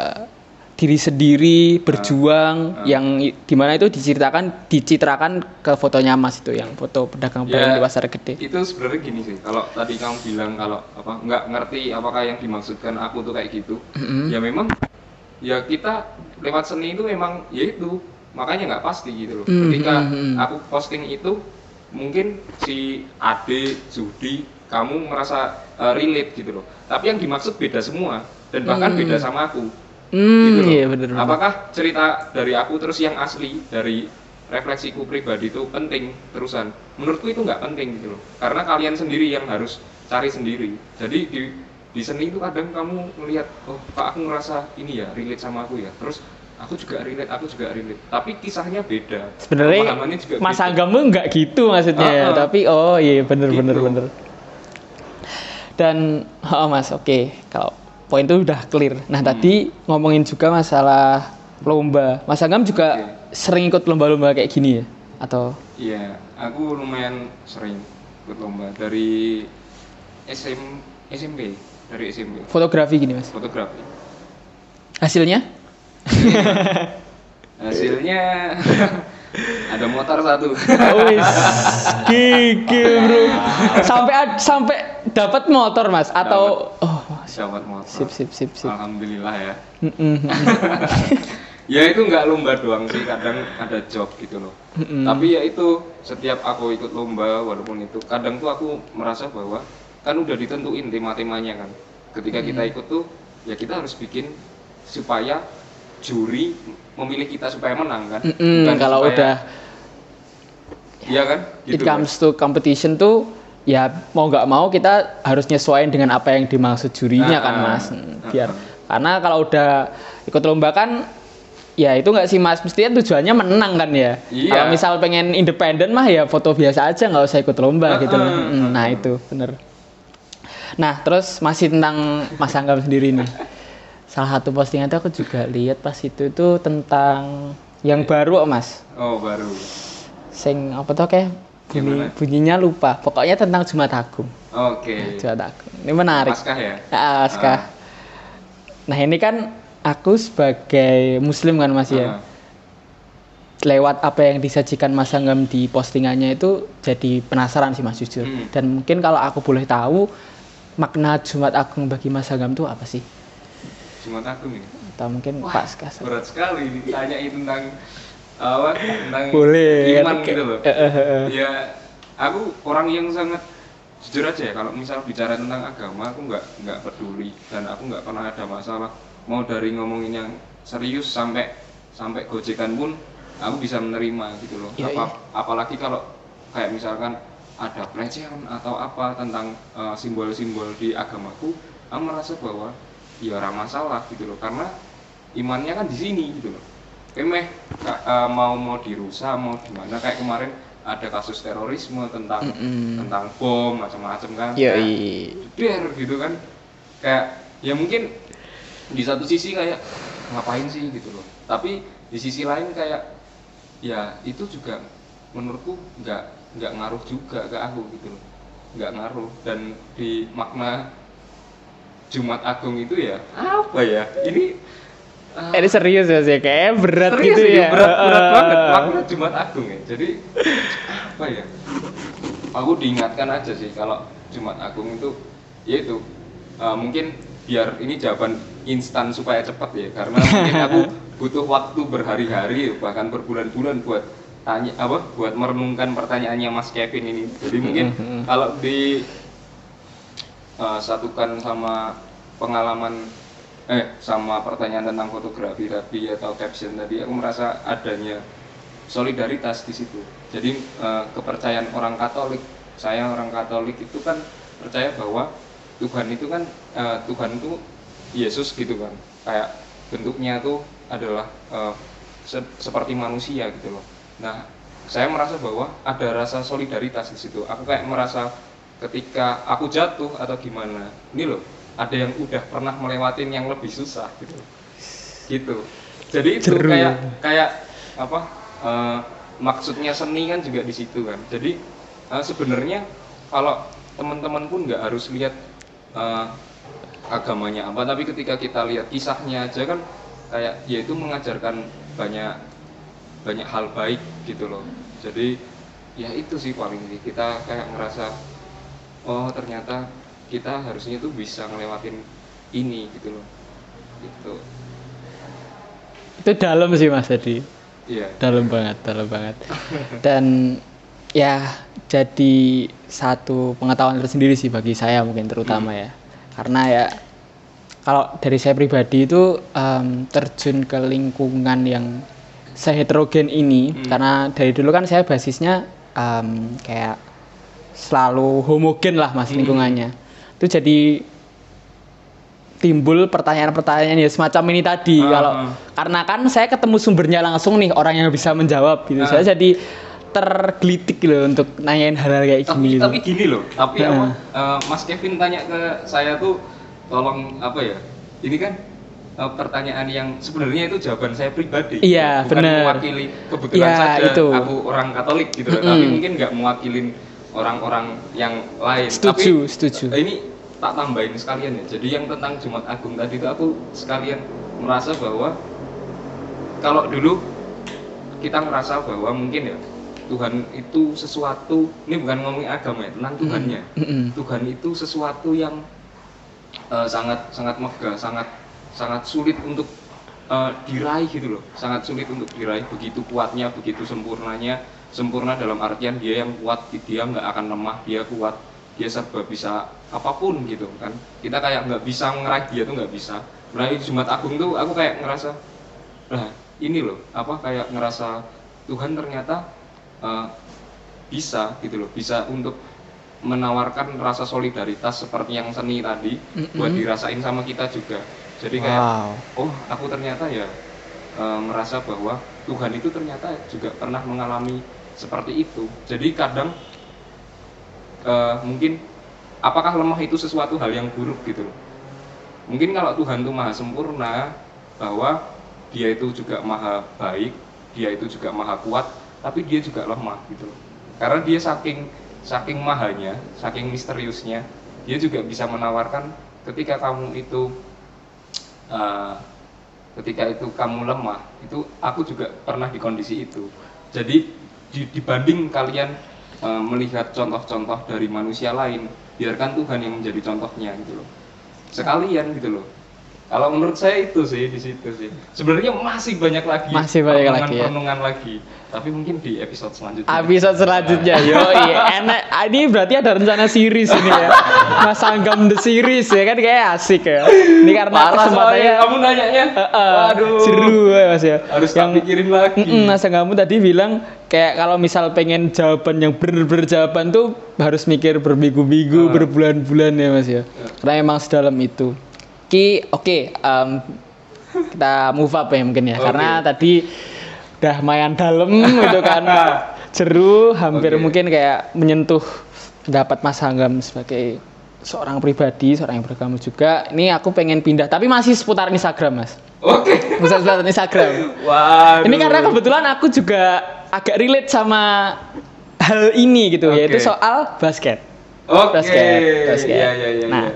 diri sendiri, berjuang ah. yang i- di mana itu diceritakan dicitrakan ke fotonya Mas itu yang foto pedagang Ya. barang di pasar gede. itu sebenarnya gini sih kalau tadi kamu bilang kalau apa nggak ngerti apakah yang dimaksudkan aku tuh kayak gitu Mm-mm. ya memang ya kita lewat seni itu memang ya itu makanya nggak pasti gitu loh Hmm, ketika aku posting itu mungkin si Ade Zudi kamu merasa uh, relate gitu loh tapi yang dimaksud beda semua dan bahkan Hmm. beda sama aku Hmm, gitu iya bener bener. Apakah cerita dari aku terus yang asli dari refleksiku pribadi itu penting terusan? Menurutku itu nggak penting gitu loh. Karena kalian sendiri yang harus cari sendiri. Jadi di di seni itu kadang kamu melihat oh kok aku ngerasa ini ya relate sama aku ya. Terus aku juga relate, aku juga relate. Tapi kisahnya beda. Sebenarnya juga Mas beda. Agam tuh nggak gitu maksudnya, Ah, ah. tapi oh iya bener bener Gitu. bener. Dan oh Mas oke kalau poin itu udah clear. Nah Hmm. tadi ngomongin juga masalah lomba. Mas Agam juga Oke. sering ikut lomba-lomba kayak gini ya? Atau Iya, aku lumayan sering ikut lomba dari SM SMP, dari SMP fotografi gini Mas? fotografi. Hasilnya? Hasilnya ada motor satu. Wis gigi bro. Sampai sampai dapat motor Mas atau oh Dapat motor. sip sip sip sip. Alhamdulillah ya. Ya itu nggak lomba doang sih, kadang ada job gitu loh. Mm-mm. Tapi ya itu setiap aku ikut lomba walaupun itu kadang tuh aku merasa bahwa kan udah ditentuin tema-temanya kan. Ketika kita ikut tuh ya kita harus bikin supaya juri memilih kita supaya menang kan. Mm-mm, Bukan kalau supaya- udah Iya kan? it Gitu kan? comes to competition tuh ya mau nggak mau kita harus nyesuaiin dengan apa yang dimaksud jurinya Ah, kan ah, mas. ah, biar ah. karena kalau udah ikut lomba kan ya itu nggak sih mas? Mestinya tujuannya menang kan ya? Iya. kalau misal pengen independen mah ya foto biasa aja nggak usah ikut lomba gitu loh. Mm, nah itu bener. Nah terus masih tentang mas Anggam sendiri nih. Salah satu postingan itu aku juga lihat pas itu itu tentang yang baru mas. Oh baru. sing apa tuh kayak Gimana? bunyinya lupa pokoknya tentang Jumat Agung Oke. Jumat Agung ini menarik Paskah ya. Ah, Askah. Nah ini kan aku sebagai muslim kan mas ya. Ah. Lewat apa yang disajikan Mas Anggam di postingannya itu jadi penasaran sih mas jujur. Hmm. Dan mungkin kalau aku boleh tahu makna Jumat Agung bagi Mas Anggam itu apa sih? Jumat Agung ya. Atau mungkin Wah, Pak Skas. Berat sekali ditanyai tentang apa? Tentang Boleh. iman gitu loh. Eh, eh, eh. Ya, aku orang yang sangat jujur aja ya kalau misal bicara tentang agama aku nggak nggak peduli dan aku nggak pernah ada masalah mau dari ngomongin yang serius sampai sampai gojekan pun aku bisa menerima gitu loh Iya, Apa- apalagi kalau kayak misalkan ada pelecehan atau apa tentang simbol-simbol di agamaku aku merasa bahwa ya ora masalah gitu loh karena imannya kan di sini gitu loh emeh ka- eh, mau mau dirusak mau gimana? Kayak kemarin ada kasus terorisme tentang Mm-mm. tentang bom macam-macam kan. Iya. der gitu kan. Kayak ya mungkin di satu sisi kayak ngapain sih gitu loh. Tapi di sisi lain kayak ya itu juga menurutku nggak nggak ngaruh juga ke aku gitu loh. Nggak ngaruh. Dan di makna Jumat Agung itu ya apa? ya ini ah, Eh, Ini serius ya sih, kayak berat serius gitu ini, ya. berat berat Eh, banget. eh, eh. makna Jumat Agung ya. Jadi apa ya? Aku diingatkan aja sih kalau Jumat Agung itu yaitu uh, mungkin biar ini jawaban instan supaya cepat ya. Karena mungkin aku butuh waktu berhari-hari bahkan berbulan-bulan buat tanya apa? Buat merenungkan pertanyaannya Mas Kevin ini. Jadi mungkin kalau di uh, satukan sama pengalaman eh sama pertanyaan tentang fotografi tadi atau caption tadi aku merasa adanya solidaritas di situ. Jadi eh, kepercayaan orang Katolik, saya orang Katolik itu kan percaya bahwa Tuhan itu kan eh, Tuhan itu Yesus gitu kan, kayak bentuknya tuh adalah eh, se- seperti manusia gitu loh. Nah, saya merasa bahwa ada rasa solidaritas di situ. Aku kayak merasa ketika aku jatuh atau gimana, ini loh ada yang udah pernah melewatin yang lebih susah gitu, gitu. Jadi itu Seru. kayak kayak apa eh, maksudnya seni kan juga di situ kan jadi eh, sebenarnya kalau teman-teman pun nggak harus lihat eh, agamanya apa tapi ketika kita lihat kisahnya aja kan kayak dia itu mengajarkan banyak banyak hal baik gitu loh jadi ya itu sih paling kita kayak ngerasa oh ternyata kita harusnya tuh bisa ngelewatin ini gitu loh. Gitu. Itu dalam sih mas tadi. iya. Dalam banget dalam banget. Dan ya jadi satu pengetahuan tersendiri sih bagi saya mungkin terutama ya. Karena ya kalau dari saya pribadi itu em, terjun ke lingkungan yang seheterogen ini karena dari dulu kan saya basisnya em, kayak selalu homogen lah mas lingkungannya itu jadi timbul pertanyaan-pertanyaan ya semacam ini tadi Ah, kalau ah. karena kan saya ketemu sumbernya langsung nih orang yang bisa menjawab gitu Ah. saya jadi tergelitik loh untuk nanyain hal-hal kayak tapi gini tapi gini loh tapi apa eh, Mas Kevin tanya ke saya tuh tolong apa ya ini kan eh, pertanyaan yang sebenarnya itu jawaban saya pribadi Iya, bukan bener. mewakili kebetulan Iya, saja itu. aku orang Katolik gitu loh Mm-mm. tapi mungkin nggak mewakilin orang-orang yang lain. Setuju, tapi setuju. eh, ini tak tambahin sekalian ya. Jadi yang tentang Jumat Agung tadi itu aku sekalian merasa bahwa kalau dulu kita ngerasa bahwa mungkin ya Tuhan itu sesuatu ini bukan ngomongin agama ya tentang Tuhannya. Mm-mm. Tuhan itu sesuatu yang eh, sangat sangat megah sangat sangat sulit untuk eh, diraih gitu loh. Sangat sulit untuk diraih. Begitu kuatnya begitu sempurnanya sempurna dalam artian dia yang kuat dia nggak akan lemah dia kuat dia serba bisa apa pun gitu kan. Kita kayak nggak bisa ngeraih dia tuh nggak bisa. Meraih Jumat Agung tuh aku kayak ngerasa lah ini loh apa kayak ngerasa Tuhan ternyata eh, bisa gitu loh bisa untuk menawarkan rasa solidaritas seperti yang seni tadi buat dirasain sama kita juga. Jadi kayak wow. Oh aku ternyata ya eh, merasa bahwa Tuhan itu ternyata juga pernah mengalami seperti itu. Jadi kadang eh, mungkin apakah lemah itu sesuatu hal yang buruk gitu. Mungkin kalau Tuhan itu maha sempurna bahwa dia itu juga maha baik, dia itu juga maha kuat, tapi dia juga lemah gitu. Karena dia saking saking mahanya, saking misteriusnya, dia juga bisa menawarkan ketika kamu itu eh, ketika itu kamu lemah, itu aku juga pernah di kondisi itu. Jadi di- dibanding kalian eh, melihat contoh-contoh dari manusia lain, biarkan Tuhan yang menjadi contohnya gitu loh. Sekalian gitu loh. Kalau menurut saya itu sih di situ sih. Sebenarnya masih banyak lagi. Masih banyak lagi ya. perenungan lagi. Tapi mungkin di episode selanjutnya. Episode selanjutnya, yo enak. Ah, Ini berarti ada rencana series ini ya, Mas Anggam the series ya kan kayak asik ya. Ini karena Parah kesempatannya kamu nanyanya. Heeh, Waduh. seru ya mas ya. Harus tak pikirin lagi. Mm-mm, Mas kamu tadi bilang kayak kalau misal pengen jawaban yang bener-bener jawaban tuh harus mikir berminggu-minggu, Ah. berbulan-bulan ya mas ya. Karena emang sedalam itu. Ki, oke, em, kita move up ya mungkin ya. Oke. Karena tadi udah mayan dalam gitu kan. Jeru hampir Oke. mungkin kayak menyentuh pendapat Mas Hanggam sebagai seorang pribadi, seorang yang beragama juga. Ini aku pengen pindah, tapi masih seputar Instagram, Mas. Oke. Bisa seputar Instagram. Waduh. Ini karena kebetulan aku juga agak relate sama hal ini gitu Oke. yaitu soal basket. Oke. basket, basket. Iya iya iya. Nah, iya.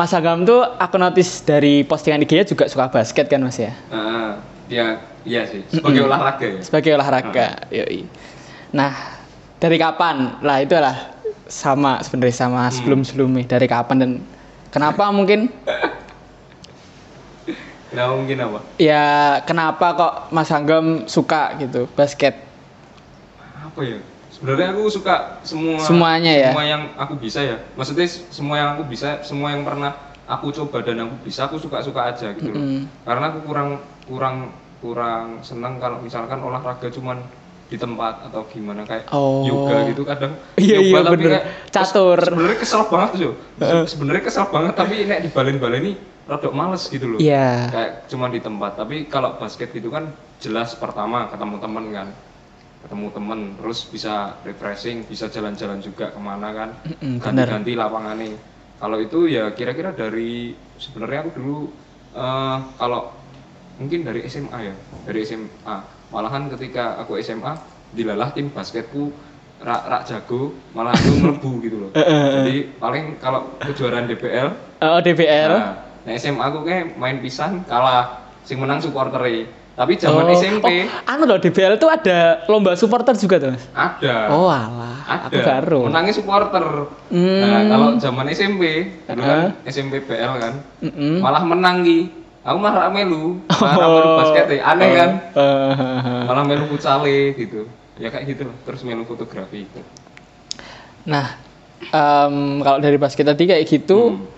Mas Agam tuh aku notice dari postingan IG-nya juga suka basket kan Mas ya? Ah, ya iya sih. Sebagai Mm-mm. olahraga ya. Sebagai olahraga, yoi. Nah, dari kapan? Lah itulah sama sebenarnya sama sebelum-sebelumnya. Dari kapan dan kenapa mungkin Nah, mungkin apa? ya kenapa kok Mas Anggam suka gitu basket? Apa ya? Sebenarnya aku suka semua Semuanya ya? Semua yang aku bisa ya. Maksudnya semua yang aku bisa, semua yang pernah aku coba dan aku bisa, aku suka-suka aja gitu loh. Mm-mm. Karena aku kurang kurang kurang senang kalau misalkan olahraga cuman di tempat atau gimana kayak Oh. yoga gitu kadang Iya, nyoba iya, tapi bener. kayak Catur. se- sebenarnya kesel banget tuh sebenarnya kesel banget tapi nek dibalen-baleni rada males gitu loh Iya. kayak cuma di tempat tapi kalau basket gitu kan jelas pertama ketemu temen kan ketemu temen terus bisa refreshing bisa jalan-jalan juga ke mana kan. Ganti-ganti lapangannya kalau itu ya kira-kira dari sebenarnya aku dulu eh, kalau mungkin dari SMA ya dari SMA malahan ketika aku SMA dilalah tim basketku rak rak jago malah aku melebu gitu loh. Jadi paling kalau kejuaraan DPL Oh, DBL. Nah, nah SMA aku kayak main pisan kalah. Sing menang supporter tapi zaman oh, SMP oh, anu loh DBL tuh ada lomba supporter juga tuh Mas. ada Oh alah, ada aku baru. menangnya supporter Hmm. nah kalau zaman SMP dulu kan. SMP PL kan Mm-mm. malah menang ki aku malah melu malah rak melu Oh. basket ya. aneh kan Eh, malah melu futsale gitu ya kayak gitu loh. terus melu fotografi gitu nah, em, kalau dari basket tadi kayak gitu, Hmm.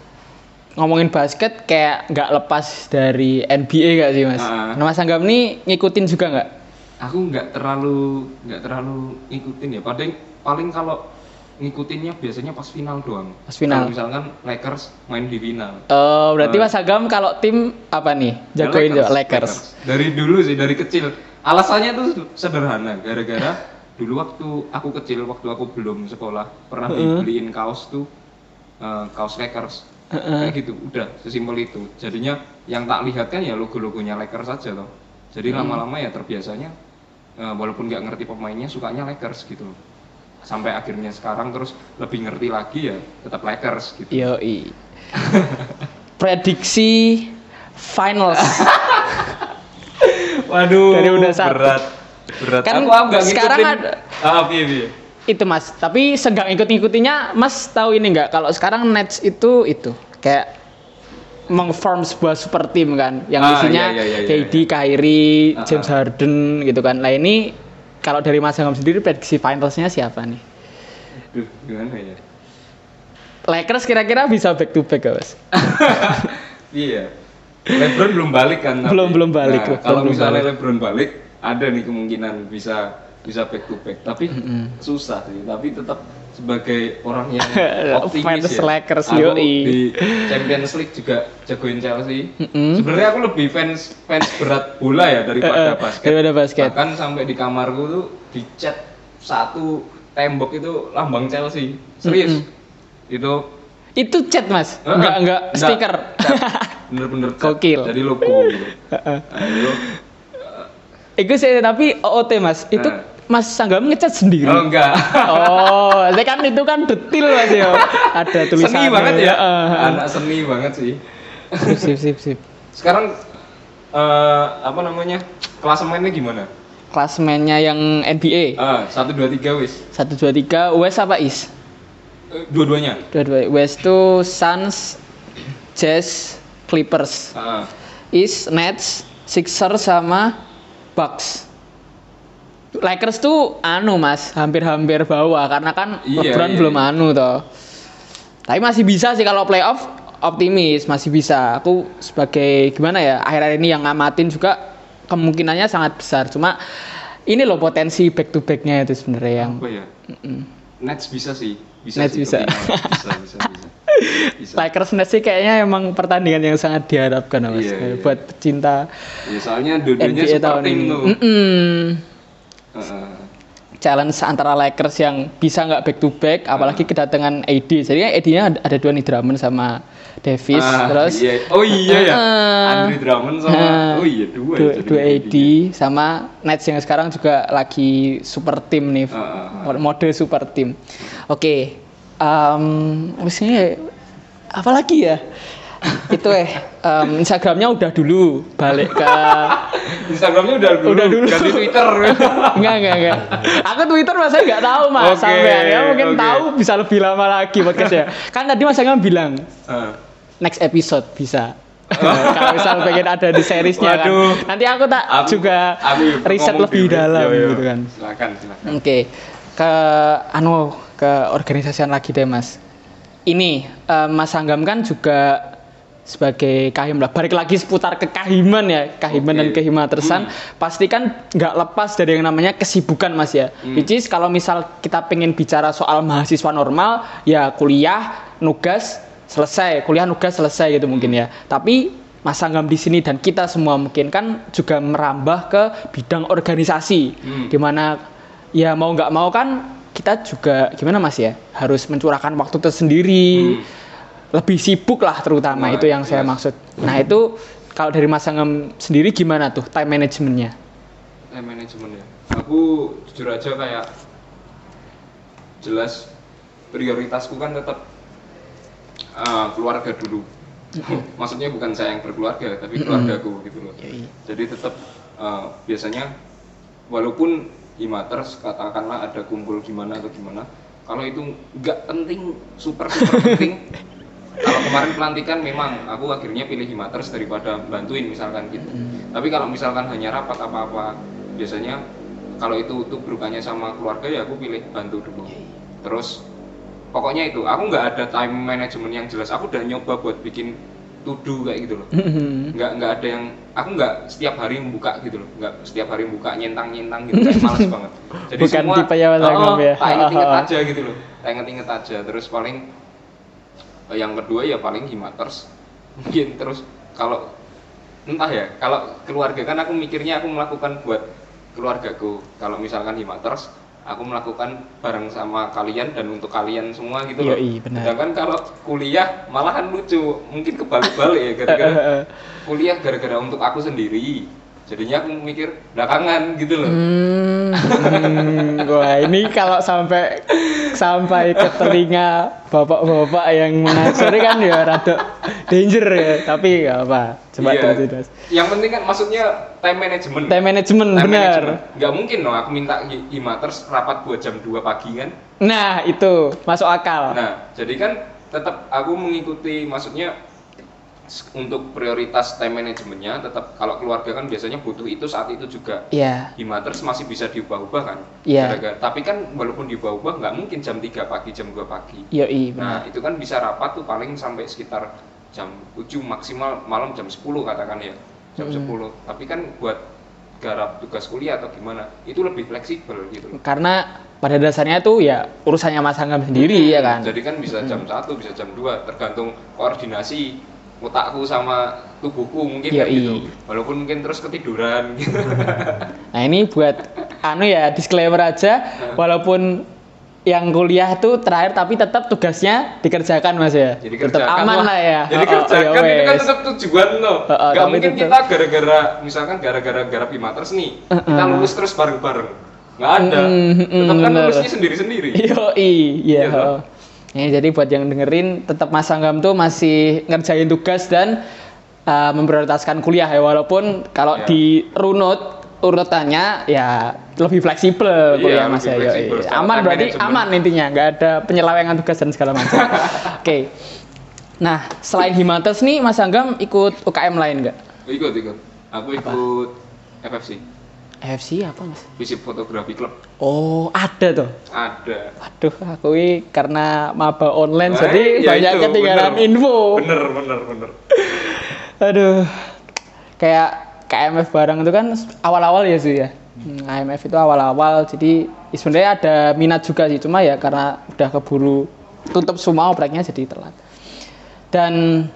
Ngomongin basket kayak nggak lepas dari NBA gak sih mas? Ah. Nah mas Anggam nih ngikutin juga nggak? aku nggak terlalu nggak terlalu ngikutin ya paling paling kalau ngikutinnya biasanya pas final doang Pas final. Kalau misalkan Lakers main di final Oh berarti Ah. mas Anggam kalau tim apa nih? Ya, Jagoin juga Lakers. Dari dulu sih, dari kecil. Alasannya tuh sederhana, gara-gara dulu waktu aku kecil, waktu aku belum sekolah, pernah dibeliin kaos tuh eh, kaos Lakers. Kayak gitu, udah sesimpel itu. Jadinya yang tak lihat kan ya logo-logonya Lakers saja loh. Jadi lama-lama ya terbiasanya eh, walaupun nggak ngerti pemainnya sukanya Lakers gitu. Sampai akhirnya sekarang terus lebih ngerti lagi ya tetap Lakers gitu. Yoi. Prediksi finals. Waduh, Dari udah berat. Berat. Kan aku aku sekarang ngikutin. ada- Ah, iya, iya. Itu mas tapi senggang ikut ngikutinya mas tahu ini nggak kalau sekarang Nets itu itu kayak mengform sebuah super team kan yang Ah, isinya iya, iya, iya, KD, iya. Kyrie, Ah, James ah. Harden gitu kan. Nah ini kalau dari Mas Anggam sendiri prediksi finalsnya siapa nih? Duh, gimana ya? Lakers kira-kira bisa back to back gak mas? Iya. LeBron belum balik kan? tapi- Belum- belum balik, Nah, kalau belum misalnya balik. LeBron balik, ada nih kemungkinan bisa bisa back to back. Tapi susah sih. Tapi tetap sebagai orang yang optimis ya. Lakers, aku yoi. di Champions League juga jagoin Chelsea. Mm-mm. Sebenarnya aku lebih fans fans berat bola ya daripada basket. daripada basket. Bahkan sampai di kamarku tuh dicat satu tembok itu lambang Chelsea. Serius. Itu Itu chat mas, Heeh. enggak enggak stiker. Bener-bener cat. Gokil. Jadi logo gitu. Nah, itu Itu sih tapi OOT mas, itu Eh. Mas Sanggam ngecat sendiri. Oh enggak. Oh, saya kan itu kan detil mas ya. Ada tulisan. seni banget ya. Anak seni banget sih. Sip sip sip sip. Sekarang eh apa namanya? Klasemennya gimana? Klasmennya yang NBA. Ah, 1 2 3 wis. Satu dua tiga West apa East? Eh, Dua-duanya. Dua-dua West tuh Suns, Jazz, Clippers. Ah. East Nets, Sixers sama Bucks. Lakers tuh anu mas, hampir-hampir bawah karena kan Iya, LeBron iya, belum iya. anu toh. Tapi masih bisa sih kalau playoff optimis masih bisa. Aku sebagai gimana ya akhir-akhir ini yang ngamatin juga kemungkinannya sangat besar. Cuma ini loh potensi back to backnya itu sebenarnya yang Apa ya? Nets bisa sih. Bisa Nets sih, bisa. bisa, bisa, bisa. Bisa. Lakers Nets sih kayaknya emang pertandingan yang sangat diharapkan mas Iya, iya. buat pecinta Ya, soalnya dua-duanya tahun tim challenge antara Lakers yang bisa nggak back to back, apalagi kedatangan AD. Jadi AD-nya ada, dua nih Drummond sama Davis, Ah, terus iya. Oh iya ya. Ah. Andre Drummond sama Ah. Oh iya dua. dua, ya dua AD AD-nya. sama Nets yang sekarang juga lagi super tim nih, Ah, ah, mode super tim. Oke, um, ini apa lagi ya? Itu eh um, Instagramnya udah dulu balik ke Instagramnya udah dulu. Udah dulu. Ganti Twitter. enggak enggak enggak. Aku Twitter mas saya nggak tahu mas Oke, sampai ya mungkin oke. tahu bisa lebih lama lagi podcast ya. Kan tadi mas Angam bilang Ah. next episode bisa. Kalau misal pengen ada di seriesnya kan. Nanti aku tak Aku- juga aku riset lebih dalam Yo, yo. gitu kan. Silakan, silakan. Oke. Ke anu ke organisasian lagi deh Mas. Ini eh, Mas Anggam kan juga sebagai kahim lah. Balik lagi seputar kekahiman ya, kahiman Oke. dan kehimatersan. Pasti kan nggak lepas dari yang namanya kesibukan Mas ya. Which is kalau misal kita pengen bicara soal mahasiswa normal, ya kuliah, nugas, selesai. Kuliah, nugas, selesai gitu mungkin ya. Tapi Mas Anggam di sini dan kita semua mungkin kan juga merambah ke bidang organisasi, Hmm. di mana ya mau nggak mau kan kita juga gimana Mas ya harus mencurahkan waktu tersendiri, lebih sibuk lah terutama Nah, itu yang saya yes. maksud. Nah itu kalau dari Mas Anggam sendiri gimana tuh time managementnya? Time management ya. Aku jujur aja kayak jelas prioritasku kan tetap uh, keluarga dulu. Maksudnya bukan saya yang berkeluarga, tapi keluargaku gitu loh. Jadi tetap uh, biasanya walaupun himaters katakanlah ada kumpul gimana atau gimana, kalau itu nggak penting, super super penting. Kalau kemarin pelantikan memang aku akhirnya pilih himaters daripada bantuin misalkan gitu. Tapi kalau misalkan hanya rapat apa-apa, biasanya kalau itu tuh berukanya sama keluarga ya aku pilih bantu dulu. Terus pokoknya itu aku nggak ada time management yang jelas. Aku udah nyoba buat bikin do kayak gitu loh. Nggak nggak ada yang aku nggak setiap hari membuka gitu loh. Nggak setiap hari buka nyentang nyentang gitu. Kayak males banget. Jadi Bukan semua tipe ya, Mas oh, Anggam ya. tak inget inget aja gitu loh. Tak inget inget aja. Terus paling yang kedua ya paling himaters mungkin terus kalau entah ya kalau keluarga kan aku mikirnya aku melakukan buat keluargaku. Kalau misalkan himaters aku melakukan bareng sama kalian dan untuk kalian semua gitu loh. Yoi, benar. sedangkan kalau kuliah malahan lucu mungkin kebalik-balik ya gara-gara kuliah gara-gara untuk aku sendiri jadinya aku mikir belakangan gitu loh Hmm, wah ini kalau sampai sampai ke telinga bapak-bapak yang mengasari kan ya rada danger ya. Tapi nggak apa. Coba Iya. terusin, Mas. yang penting kan maksudnya time management Time management Time benar. nggak mungkin dong aku minta himaters rapat buat jam 2 pagi kan Nah itu masuk akal. nah jadi kan tetap aku mengikuti maksudnya untuk prioritas time managementnya tetap kalau keluarga kan biasanya butuh itu saat itu juga Iya. Himaters masih bisa diubah-ubah kan Iya. Gara-gara- tapi kan walaupun diubah-ubah nggak mungkin jam 3 pagi jam 2 pagi Yoi Nah, benar. itu kan bisa rapat tuh paling sampai sekitar jam 7 maksimal malam jam 10 katakan ya. Jam Mm. 10. Tapi kan buat garap tugas kuliah atau gimana itu lebih fleksibel gitu. Karena pada dasarnya itu ya urusannya Mas Anggam sendiri ya kan. Jadi kan bisa jam 1, bisa jam 2 tergantung koordinasi otakku sama tubuhku mungkin Iya, kan gitu. iya. Walaupun mungkin terus ketiduran gitu. Nah ini buat anu ya disclaimer aja walaupun yang kuliah tuh terakhir tapi tetap tugasnya dikerjakan Mas ya. Jadi tetap aman lah. lah ya. Jadi Oh, oh, kerjakan oh, ya itu kan tetap tujuan loh. Oh, oh, Gak mungkin tetap. kita gara-gara misalkan gara-gara garap Himaters nih, kita lulus terus bareng-bareng. Nggak ada. Mm, mm, Tetap kan lulusnya sendiri-sendiri. Yo iya. Iya, Ya, jadi buat yang dengerin tetap Mas Anggam tuh masih ngerjain tugas dan uh, memprioritaskan kuliah ya walaupun kalau Iya. di runut urutannya ya lebih fleksibel Iya, kuliah Mas ya. Aman berarti aman intinya nggak ada penyelewengan tugas dan segala macam. Oke. Nah selain Himates nih Mas Anggam ikut UKM lain nggak? Ikut ikut. Aku ikut FFC, FC apa Mas? Visip Fotografi Club. Oh ada tuh. Ada. Waduh, aku ini karena maba online Nah, jadi iya banyak itu, ketinggalan bener. info. Bener bener bener. Aduh. Kayak KMF barang itu kan awal-awal ya sih ya. Hmm, IMF itu awal-awal jadi ya sebenarnya ada minat juga sih cuma ya karena udah keburu tutup semua opreknya jadi telat. Dan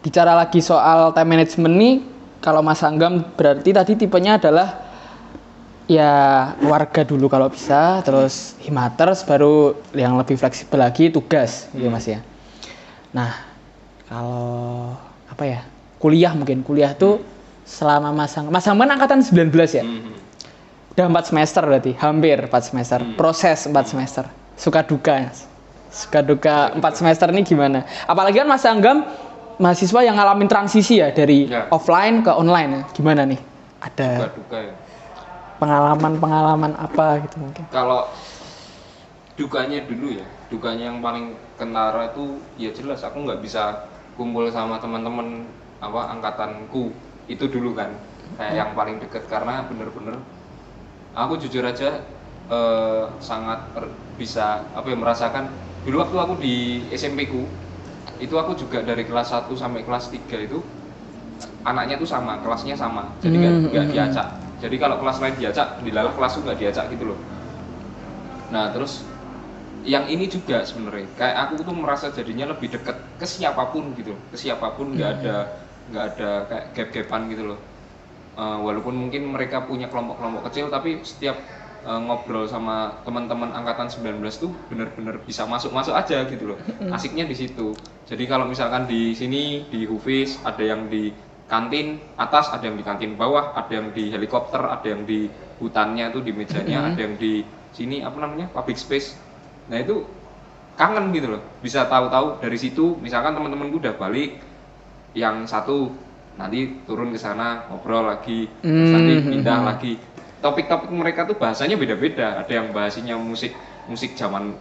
bicara lagi soal time management nih kalau Mas Anggam berarti tadi tipenya adalah ya warga dulu kalau bisa terus himaters baru yang lebih fleksibel lagi tugas gitu Mas ya. Nah, kalau apa ya? Kuliah mungkin kuliah tuh selama Mas Anggam Mas Anggam kan angkatan 19 ya. Mhm. Udah 4 semester berarti, hampir 4 semester. Proses 4 semester. Suka duka. Suka duka 4 semester ini gimana? Apalagi kan Mas Anggam mahasiswa yang ngalamin transisi ya dari Ya. offline ke online ya. Gimana nih? Ada Duka duka ya. Pengalaman-pengalaman apa gitu mungkin. Kalau dukanya dulu ya, dukanya yang paling kentara itu ya jelas aku nggak bisa kumpul sama teman-teman apa angkatanku. Itu dulu kan kayak yang paling deket. Karena bener-bener aku jujur aja eh, sangat er- bisa apa ya merasakan. Dulu waktu aku di SMP ku itu aku juga dari kelas 1 sampai kelas 3 itu anaknya tuh sama kelasnya sama. Jadi nggak Hmm, nggak hmm, diacak jadi kalau kelas lain diacak dilalah kelas tuh nggak diacak gitu loh. Nah terus yang ini juga sebenarnya kayak aku tuh merasa jadinya lebih deket ke siapa pun gitu ke siapa pun nggak ada nggak ada kayak gap-gapan gitu loh. Eh, walaupun mungkin mereka punya kelompok-kelompok kecil tapi setiap eh, ngobrol sama teman-teman angkatan 19 tuh bener-bener bisa masuk-masuk aja gitu loh. Asiknya di situ. Jadi kalau misalkan di sini di Hufis ada yang di kantin atas ada yang di kantin bawah ada yang di helikopter ada yang di hutannya tuh di mejanya ada yang di sini apa namanya public space. Nah itu kangen gitu loh. Bisa tahu-tahu dari situ misalkan teman-temanku udah balik yang satu nanti turun ke sana ngobrol lagi terus nanti pindah lagi. Topik-topik mereka tuh bahasanya beda-beda. Ada yang bahasinya musik musik zaman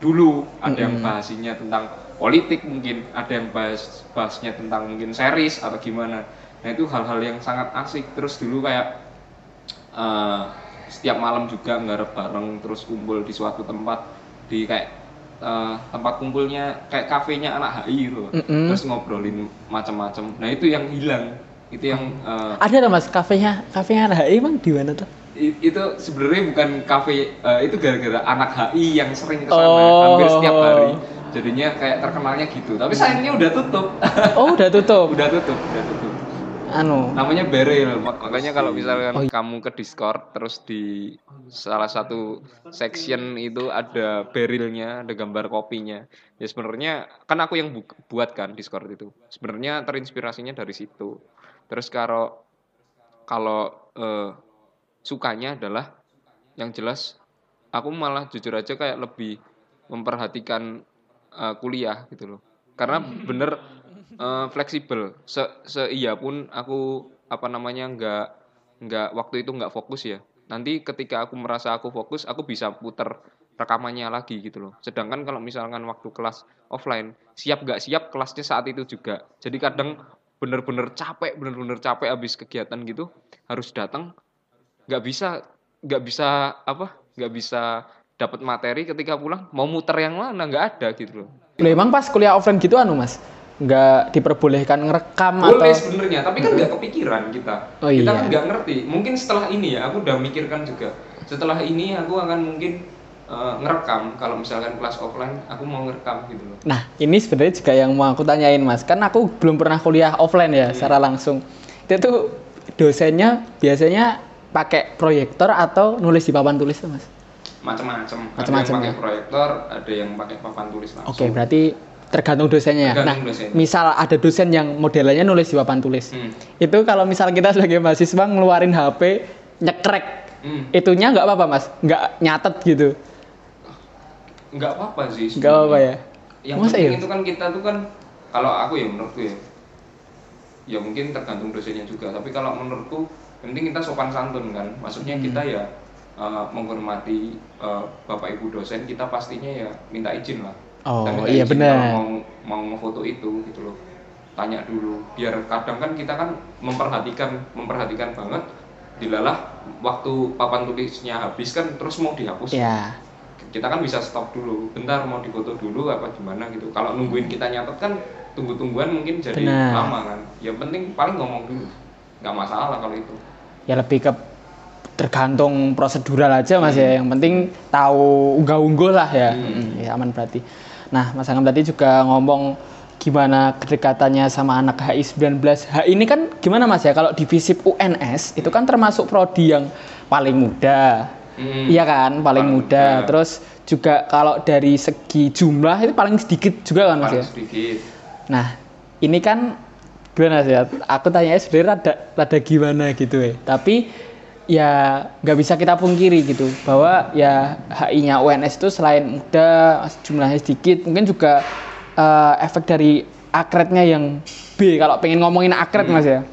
dulu ada yang bahasinya tentang politik mungkin ada yang bahas bahasnya tentang mungkin series atau gimana. Nah itu hal-hal yang sangat asik. Terus dulu kayak eh, setiap malam juga ngarep bareng terus kumpul di suatu tempat di kayak eh, tempat kumpulnya kayak kafenya anak HI gitu. Loh. Mm-mm. terus ngobrolin macam-macam nah itu yang hilang. Itu yang eh, Ada Mas? Kafenya, kafenya HI emang di mana tuh? Itu sebenarnya bukan kafe eh, itu gara-gara anak HI yang sering ke sana. Oh. hampir setiap hari. Jadinya kayak terkenalnya gitu. Tapi sayangnya udah tutup. Oh, udah tutup. udah tutup udah tutup. Anu. namanya Beril makanya kalau misalkan Oh, iya. kamu ke Discord terus di salah satu section itu ada berilnya ada gambar kopinya. Ya sebenarnya kan aku yang bu- buat kan Discord itu. Sebenarnya terinspirasinya dari situ. Terus kalau kalau eh, sukanya adalah yang jelas aku malah jujur aja kayak lebih memperhatikan eh, kuliah gitu loh. Karena bener eh, fleksibel. Se se iya pun aku apa namanya nggak nggak waktu itu nggak fokus ya. Nanti ketika aku merasa aku fokus aku bisa puter rekamannya lagi gitu loh. Sedangkan kalau misalkan waktu kelas offline siap nggak siap kelasnya saat itu juga. Jadi kadang bener-bener capek bener-bener capek habis kegiatan gitu harus datang nggak bisa nggak bisa apa? Nggak bisa dapat materi ketika pulang mau muter yang mana? Nggak ada gitu loh. Loh, emang pas kuliah offline gitu anu Mas. nggak diperbolehkan ngerekam boleh atau sebenarnya tapi kan nggak kepikiran kita. Oh, kita iya. kan nggak ngerti. Mungkin setelah ini ya aku udah mikirkan juga. Setelah ini aku akan mungkin eh, ngerekam. Kalau misalkan kelas offline aku mau ngerekam gitu loh. Nah, ini sebenarnya juga yang mau aku tanyain, Mas. Kan aku belum pernah kuliah offline ya, secara langsung. Itu tuh dosennya biasanya pakai proyektor atau nulis di papan tulis tuh, Mas? macam-macam ada yang Macam-macam pakai ya? proyektor ada yang pakai papan tulis langsung Oke, berarti tergantung dosennya ya. Tergantung nah, dosennya. misal ada dosen yang modelnya nulis di papan tulis. Hmm. Itu kalau misal kita sebagai mahasiswa ngeluarin HP, nyekrek, Hmm. itunya nggak apa-apa, Mas? Nggak nyatet gitu. nggak apa-apa sih Nggak apa-apa ya? yang Masa penting iya? itu kan kita tuh kan kalau aku ya menurutku ya ya mungkin tergantung dosennya juga tapi kalau menurutku yang penting kita sopan santun kan. Maksudnya kita ya uh, menghormati uh, bapak ibu dosen kita pastinya ya minta izin lah. Oh, Kita minta iya benar. kalau mau mau ngefoto itu gitu loh. Tanya dulu. Biar kadang kan kita kan memperhatikan memperhatikan banget dilalah waktu papan tulisnya habis kan terus mau dihapus. Ya. kita kan bisa stop dulu. Bentar mau difoto dulu apa gimana gitu. Kalau nungguin kita nyatet kan tunggu-tungguan mungkin jadi Benar. lama kan. Yang penting paling ngomong dulu nggak masalah kalau itu. Ya lebih ke tergantung prosedural aja mas ya. Yang penting tahu unggah-ungguh lah ya. Hmm, ya aman berarti. Nah mas Angam tadi juga ngomong gimana kedekatannya sama anak HI 19 HI ini kan gimana mas ya? Kalau di FISIP UNS itu kan termasuk prodi yang paling muda. Hmm. iya kan? Paling Paling muda. muda. terus juga kalau dari segi jumlah itu paling sedikit juga kan mas paling ya? sedikit. Nah, ini kan gimana sih ya? Aku tanya sebenarnya rada, rada gimana gitu ya. Tapi ya nggak bisa kita pungkiri gitu bahwa ya HI-nya UNS itu selain muda jumlahnya sedikit, mungkin juga eh, efek dari akrednya yang B. Kalau pengen ngomongin akred mas ya.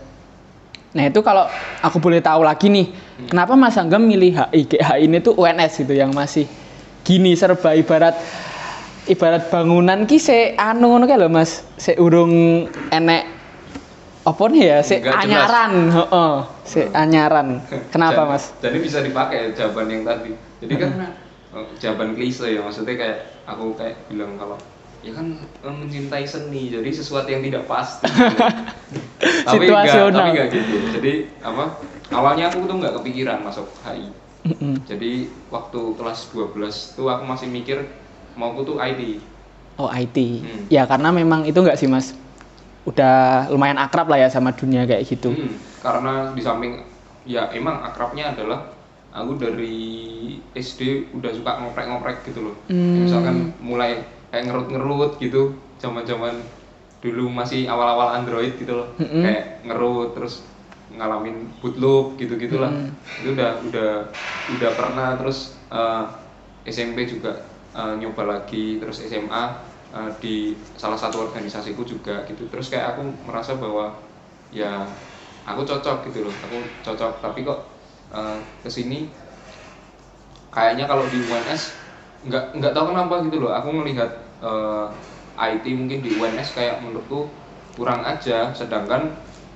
Nah itu kalau aku boleh tahu lagi nih, kenapa Mas Anggam milih HI? HI ini tuh UNS gitu yang masih gini serba ibarat ibarat bangunan ki se anu ngono lho Mas, se urung enek apa nih ya, se Nggak jelas. anyaran, heeh, se anyaran. Kenapa Jadi- Mas? jadi bisa dipakai jawaban yang tadi jadi kan eh, jawaban klise ya maksudnya kayak aku kayak bilang kalau ya kan eh, mencintai seni jadi sesuatu yang tidak pasti tapi enggak tapi enggak gitu jadi apa awalnya aku tuh nggak kepikiran masuk HI jadi waktu kelas 12 tuh aku masih mikir mau aku tuh ID Oh IT. Hmm. Ya karena memang itu enggak sih Mas. Udah lumayan akrab lah ya sama dunia kayak gitu. Hmm, karena di samping ya emang akrabnya adalah aku dari SD udah suka ngoprek-ngoprek gitu loh. Hmm. Misalkan mulai kayak ngerut-ngerut gitu, zaman-zaman dulu masih awal-awal Android gitu loh. Mm-mm. Kayak ngerut terus ngalamin bootloop gitu-gitulah. Mm. Itu udah udah udah pernah terus eh, SMP juga eh, nyoba lagi terus SMA eh, di salah satu organisasiku juga gitu. Terus kayak aku merasa bahwa ya aku cocok gitu loh aku cocok. Tapi kok eh, ke sini kayaknya kalau di UNS nggak nggak tahu kenapa gitu loh. Aku melihat eh, IT mungkin di UNS kayak menurutku kurang aja. Sedangkan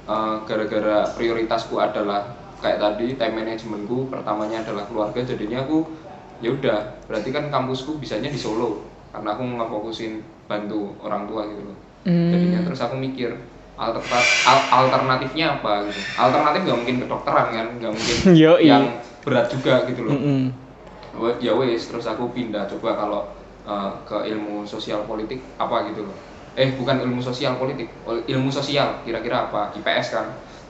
eh, gara-gara prioritasku adalah kayak tadi time managementku pertamanya adalah keluarga jadinya aku ya udah berarti kan kampusku bisanya di Solo karena aku ngefokusin bantu orang tua gitu loh Hmm. jadinya terus aku mikir alternatif alternatifnya apa gitu alternatif nggak mungkin kedokteran kan nggak mungkin Yoi. yang berat juga gitu loh Mm-mm. Wa- ya wes terus aku pindah coba kalau eh, ke ilmu sosial politik apa gitu loh eh bukan ilmu sosial politik ol- ilmu sosial kira-kira apa IPS kan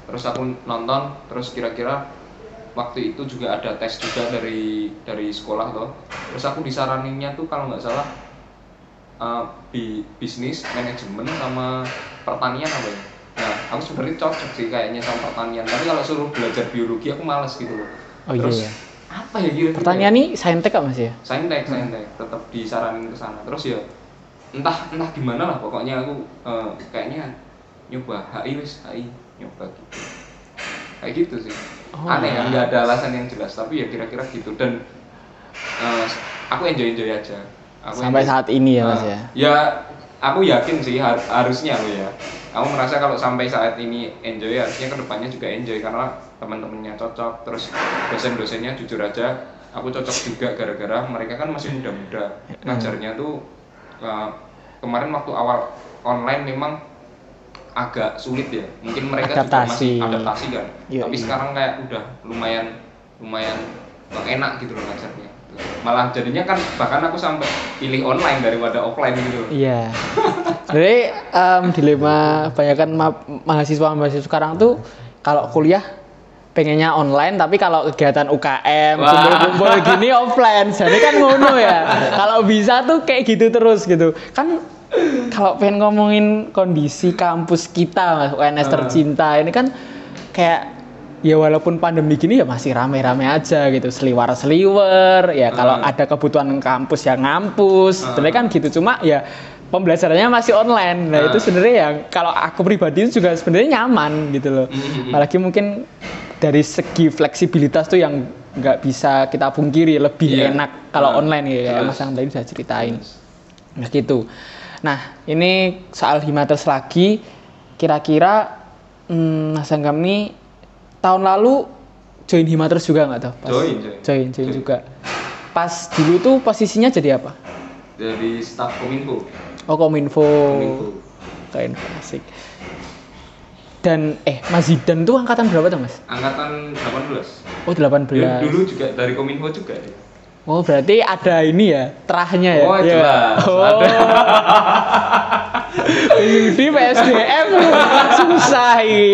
terus aku nonton terus kira-kira waktu itu juga ada tes juga dari dari sekolah loh terus aku disaraninnya tuh kalau nggak salah eh, bi- bisnis manajemen sama pertanian apa ya? Nah aku sebenarnya cocok sih kayaknya sama pertanian. Tapi kalau suruh belajar biologi aku males gitu loh. Oh iya terus ya. apa ya kira-kira? Pertanyaan nih saintek kok Mas ya? saintek saintek. Tetap disaranin ke sana. Terus ya entah entah gimana lah pokoknya aku eh, kayaknya nyoba HI wis HI nyoba gitu. Kayak gitu sih. Oh. aneh kan nggak ada alasan yang jelas tapi ya kira-kira gitu. Dan eh, aku enjoy enjoy aja aku Sampai enjoy. saat ini ya Mas Eh, ya. ya aku yakin sih har- harusnya aku ya aku merasa kalau sampai saat ini enjoy harusnya ke depannya juga enjoy karena teman-temannya cocok terus dosen-dosennya jujur aja aku cocok juga gara-gara mereka kan masih muda-muda ngajarnya tuh uh, kemarin waktu awal online memang agak sulit ya mungkin mereka Adaptasi. juga masih adaptasi kan Iya, tapi iya. sekarang kayak udah lumayan lumayan enak gitu loh ngajarnya malah jadinya kan bahkan aku sampai pilih online daripada offline gitu. Iya. Jadi em, dilema kebanyakan ma- mahasiswa mahasiswa sekarang tuh kalau kuliah pengennya online tapi kalau kegiatan UKM kumpul-kumpul gini offline. Jadi kan ngono ya. Kalau bisa tuh kayak gitu terus gitu. Kan kalau pengen ngomongin kondisi kampus kita mas UNS tercinta ini kan kayak ya walaupun pandemi gini ya masih rame-rame aja gitu seliwer-seliwer ya kalau Ah. ada kebutuhan kampus ya ngampus Ah. sebenarnya kan gitu cuma ya pembelajarannya masih online nah Ah. itu sebenarnya yang kalau aku pribadi itu juga sebenarnya nyaman gitu loh Mhm. apalagi mungkin dari segi fleksibilitas tuh yang nggak bisa kita pungkiri lebih Iya. enak kalau Ah. online ya Jelas. Mas yang tadi sudah ceritain nah gitu nah ini soal himates lagi kira-kira hmm, Mas Anggam nih tahun lalu join himates juga nggak Pas- Join, join. join join juga. Pas dulu tuh posisinya jadi apa? Dari staff kominfo. Oh kominfo. Kominfo. Keren asik. Dan eh Mas Zidan tuh angkatan berapa tuh Mas? Angkatan 18 oh 18 dulu, dulu juga dari kominfo juga ya Oh berarti ada ini ya terahnya ya? Oh, Iya. jelas. Oh. Ada. Di PSDM susah ini.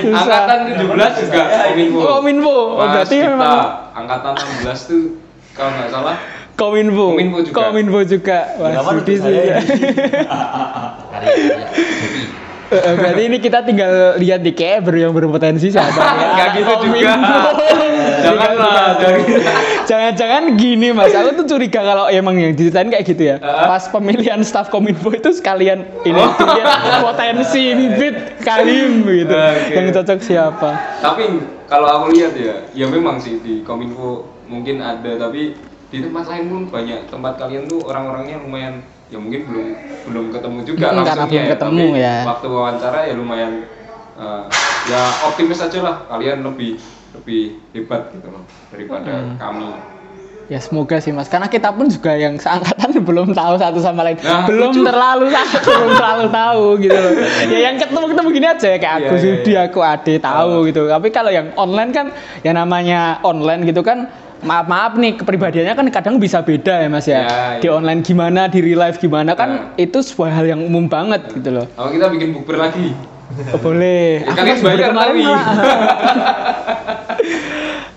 Susah. angkatan 17 juga kominfo Oh, Kominfo. Oh, Mas berarti Dita, memang angkatan 16 tuh kalau nggak salah Kominfo. Kominfo juga. Kominfo juga. Wah, Berapa Sudi Eh, Berarti ini kita tinggal lihat di kayak ber- yang berpotensi siapa ya. Nggak gitu juga. Janganlah Jangan-jangan gini mas, aku tuh curiga kalau emang yang diceritain kayak gitu ya. Pas pemilihan staff kominfo itu sekalian ini Oh. potensi bibit kalim gitu. Oke. Yang cocok siapa? tapi kalau aku lihat ya ya memang sih di kominfo mungkin ada tapi di tempat lain pun banyak tempat kalian tuh orang-orangnya lumayan ya mungkin belum belum ketemu juga Hmm, langsungnya belum ketemu tapi ya. waktu wawancara ya lumayan eh, ya optimis aja lah kalian lebih lebih hebat gitu loh daripada Hmm. kami Ya semoga sih mas, karena kita pun juga yang seangkatan belum tahu satu sama lain, Nah, belum lucu. terlalu belum terlalu tahu gitu loh. Ya yang ketemu ketemu gini aja kayak aku iya, Sudi, iya. aku Ade tahu Oh. gitu. Tapi kalau yang online kan, ya namanya online gitu kan. Maaf maaf nih kepribadiannya kan kadang bisa beda ya mas ya. Ya, Di iya. online gimana, di real life gimana kan Nah. itu sebuah hal yang umum banget gitu loh. kalau kita bikin bukber lagi Oh, boleh. Ya, kalian bayar kemarin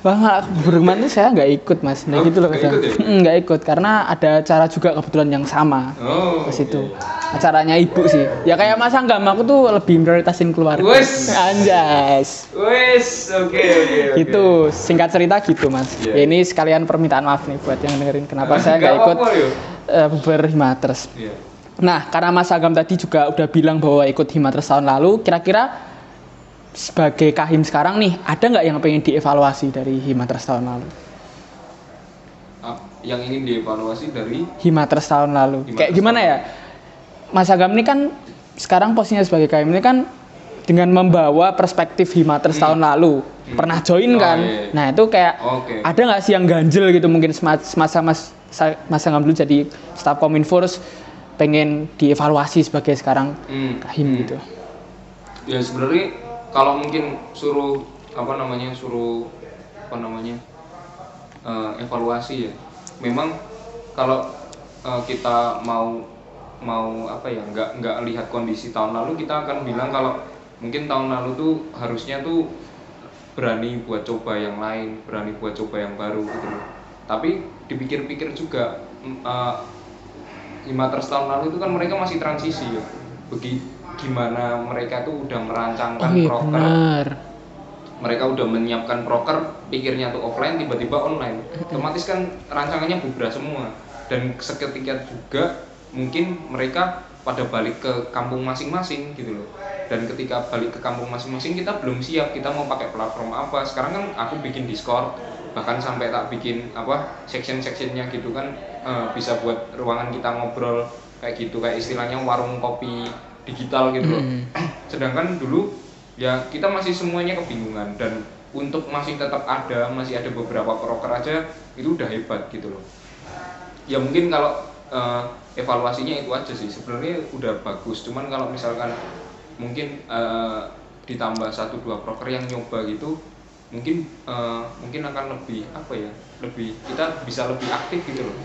Bang, aku bermain tuh saya nggak ikut mas, nah Oh, gitu loh nggak ikut ya? Mm, nggak ikut karena ada acara juga kebetulan yang sama oh ke situ. Acaranya ibu sih. Ya kayak Mas Anggam, aku tuh lebih prioritasin keluarga. Wes. Anjas. wes oke oke oke Gitu, singkat cerita gitu mas. Iya. Ya, ini sekalian permintaan maaf nih buat yang dengerin kenapa Ah, saya nggak nggak ikut uh, buber Himatres. Iya. Nah, karena Mas Agam tadi juga udah bilang bahwa ikut Himatres tahun lalu, kira-kira sebagai kahim sekarang nih, ada nggak yang pengen dievaluasi dari Himatres tahun lalu? Ah, yang ingin dievaluasi dari Himatres tahun lalu. Himatres Kayak gimana tahun ya? Mas Agam ini kan sekarang posisinya sebagai kahim ini kan dengan membawa perspektif Himatres tahun lalu. Pernah join Oh, kan? iya. Nah, itu kayak Oke. ada nggak sih yang ganjel gitu mungkin sema- semasa Mas Mas Agam dulu jadi staf Kominfo terus pengen dievaluasi sebagai sekarang Hmm, kahim hmm. gitu. ya sebenarnya kalau mungkin suruh apa namanya suruh apa namanya eh, evaluasi ya. Memang kalau eh, kita mau mau apa ya nggak nggak lihat kondisi tahun lalu kita akan bilang kalau mungkin tahun lalu tuh harusnya tuh berani buat coba yang lain berani buat coba yang baru gitu loh. Tapi dipikir-pikir juga eh, lima tahun lalu itu kan mereka masih transisi ya. Bagi gimana mereka tuh udah merancangkan Oh iya proker. benar. mereka udah menyiapkan proker pikirnya tuh offline tiba-tiba online. Otomatis kan rancangannya bubrah semua. Dan seketika juga mungkin mereka pada balik ke kampung masing-masing gitu loh. Dan ketika balik ke kampung masing-masing kita belum siap kita mau pakai platform apa. Sekarang kan aku bikin discord bahkan sampai tak bikin apa section-sectionnya gitu kan eh, bisa buat ruangan kita ngobrol kayak gitu kayak istilahnya warung kopi digital gitu loh. Hmm. sedangkan dulu ya kita masih semuanya kebingungan. Dan untuk masih tetap ada masih ada beberapa proker aja itu udah hebat gitu loh. Ya mungkin kalau eh, evaluasinya itu aja sih. Sebenarnya udah bagus. Cuman kalau misalkan mungkin eh, ditambah satu dua proker yang nyoba gitu mungkin eh, mungkin akan lebih apa ya lebih kita bisa lebih aktif gitu loh.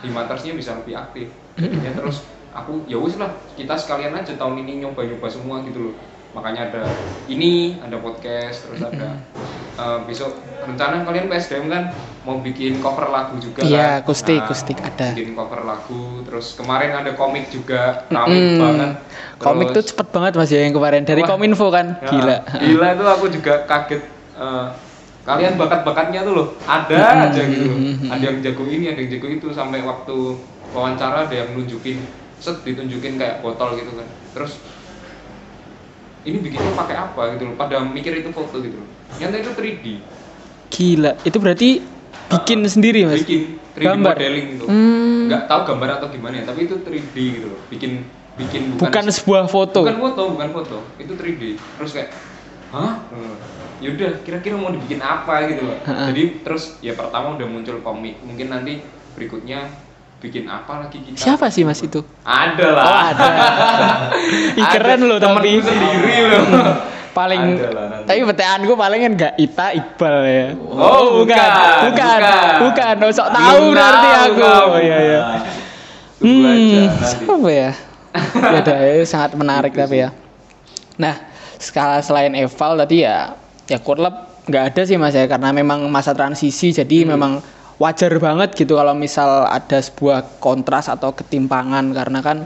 Di matersnya bisa lebih aktif. Jadinya terus aku ya wis lah kita sekalian aja tahun ini nyoba-nyoba semua gitu loh. Makanya ada ini ada podcast terus ada eh, besok rencana kalian PSDM kan mau bikin cover lagu juga Iya, kan? akustik, akustik ada. bikin cover lagu terus kemarin ada komik juga rame Mm, banget. Komik tuh Terus- cepet banget mas ya yang kemarin. Dari Wah. Kominfo kan, Ya, gila. gila itu aku juga kaget eh, kalian bakat-bakatnya tuh loh. Ada Mm-mm, aja gitu ada yang jago ini ada yang jago itu sampai waktu wawancara ada yang nunjukin set ditunjukin kayak botol gitu kan. Terus ini bikinnya pakai apa? gitu loh. Pada mikir itu foto gitu loh. Nyata itu 3D Gila, itu berarti bikin sendiri mas? bikin 3D Gambar? modeling gitu. Hmm. nggak tahu gambar atau gimana ya tapi itu 3D gitu loh. Bikin bikin Bukan sebuah foto. bukan foto bukan foto. Itu 3D terus kayak hah? Hmm. yaudah kira-kira mau dibikin apa? gitu loh. Jadi terus ya pertama udah muncul komik. Mungkin nanti berikutnya bikin apa lagi kita Siapa sih mas itu? ada lah Oh ada. Ih, keren loh tapi. temenku sendiri loh paling Ada lah nanti. tapi beteanku paling kan gak Ita Iqbal ya. Oh, bukan, bukan, bukan. bukan. Oh, sok tahu tahu aku. kamu. Oh, iya iya. Aja Hmm, nanti. siapa ya? ya udah, itu sangat menarik tapi ya. Nah, skala selain eval tadi ya, ya kurlap nggak ada sih mas ya, karena memang masa transisi, jadi Hmm. memang wajar banget gitu kalau misal ada sebuah kontras atau ketimpangan karena kan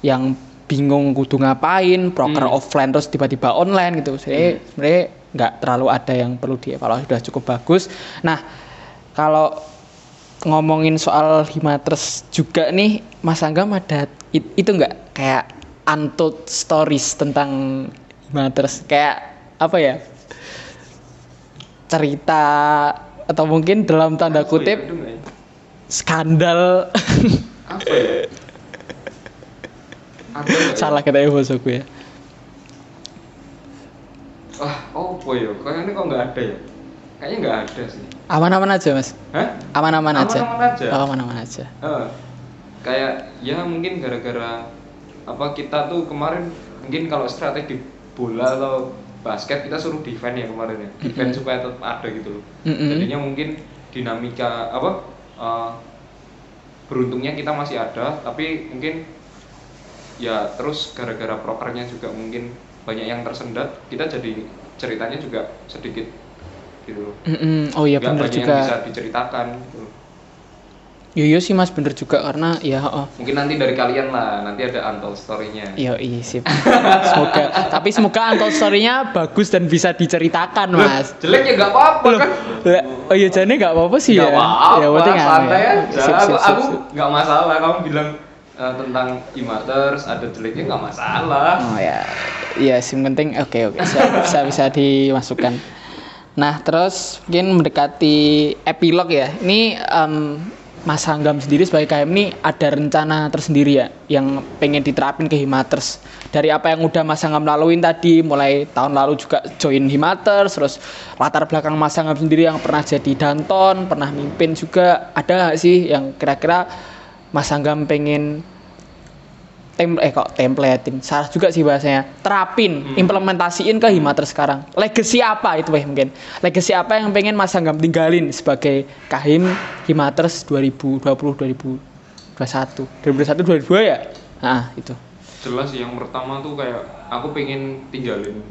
yang bingung kudu ngapain, proker Hmm. offline terus tiba-tiba online gitu. Jadi sebenarnya nggak terlalu ada yang perlu dievaluasi, sudah cukup bagus. Nah, kalau ngomongin soal Himatres juga nih Mas Anggam ada it- itu nggak kayak untold stories tentang Himatres kayak apa ya cerita atau mungkin dalam tanda ya? kutip nggak ya? skandal apa ya ya? salah kata bosoku ya Wah, oh boy, kayaknya kok nggak ada ya? Kayaknya nggak ada sih. aman-aman aja mas Hah? aman-aman aja Aman-aman aja. Oh, aman-aman aja Heeh. kayak ya mungkin gara-gara apa kita tuh kemarin mungkin kalau strategi bola atau basket kita suruh defend ya kemarin ya, defend supaya tetap ada gitu loh. Mm-mm. Jadinya mungkin dinamika apa? eh, beruntungnya kita masih ada, tapi mungkin ya terus gara-gara prokernya juga mungkin banyak yang tersendat, kita jadi ceritanya juga sedikit gitu loh. Mm-mm. oh iya banyak yang juga bisa diceritakan gitu loh. Iya iya sih mas bener juga karena ya oh Mungkin nanti dari kalian lah, nanti ada untold story-nya. Iya, iya sip. Semoga, tapi semoga untold story-nya bagus dan bisa diceritakan, Mas. Jelek ya nggak apa-apa Loh, kan? lah, oh iya jane nggak apa-apa sih Nggak ya. apa-apa, ya penting anu santai ya. aja. Sip, aku sip, sip, aku nggak masalah. Kamu bilang eh, tentang imaters ada jeleknya nggak masalah. Oh ya, iya sih penting. Oke oke, siap. bisa bisa dimasukkan. Nah terus mungkin mendekati epilog ya. Ini em, Mas Hanggam sendiri sebagai KM ini ada rencana tersendiri ya yang pengen diterapin ke Himaters. Dari apa yang udah Mas Hanggam laluin tadi, mulai tahun lalu juga join Himaters, terus latar belakang Mas Hanggam sendiri yang pernah jadi danton, pernah mimpin juga. Ada nggak sih yang kira-kira Mas Hanggam pengen tem eh kok templatein? Salah juga sih bahasanya. Terapin implementasiin ke Himater sekarang. Legacy apa itu weh mungkin? Legacy apa yang pengen Mas Anggam tinggalin sebagai Kahim Himaters 2020 2021 2021 2022 ya? Nah itu. Jelas yang pertama tuh kayak aku pengen tinggalin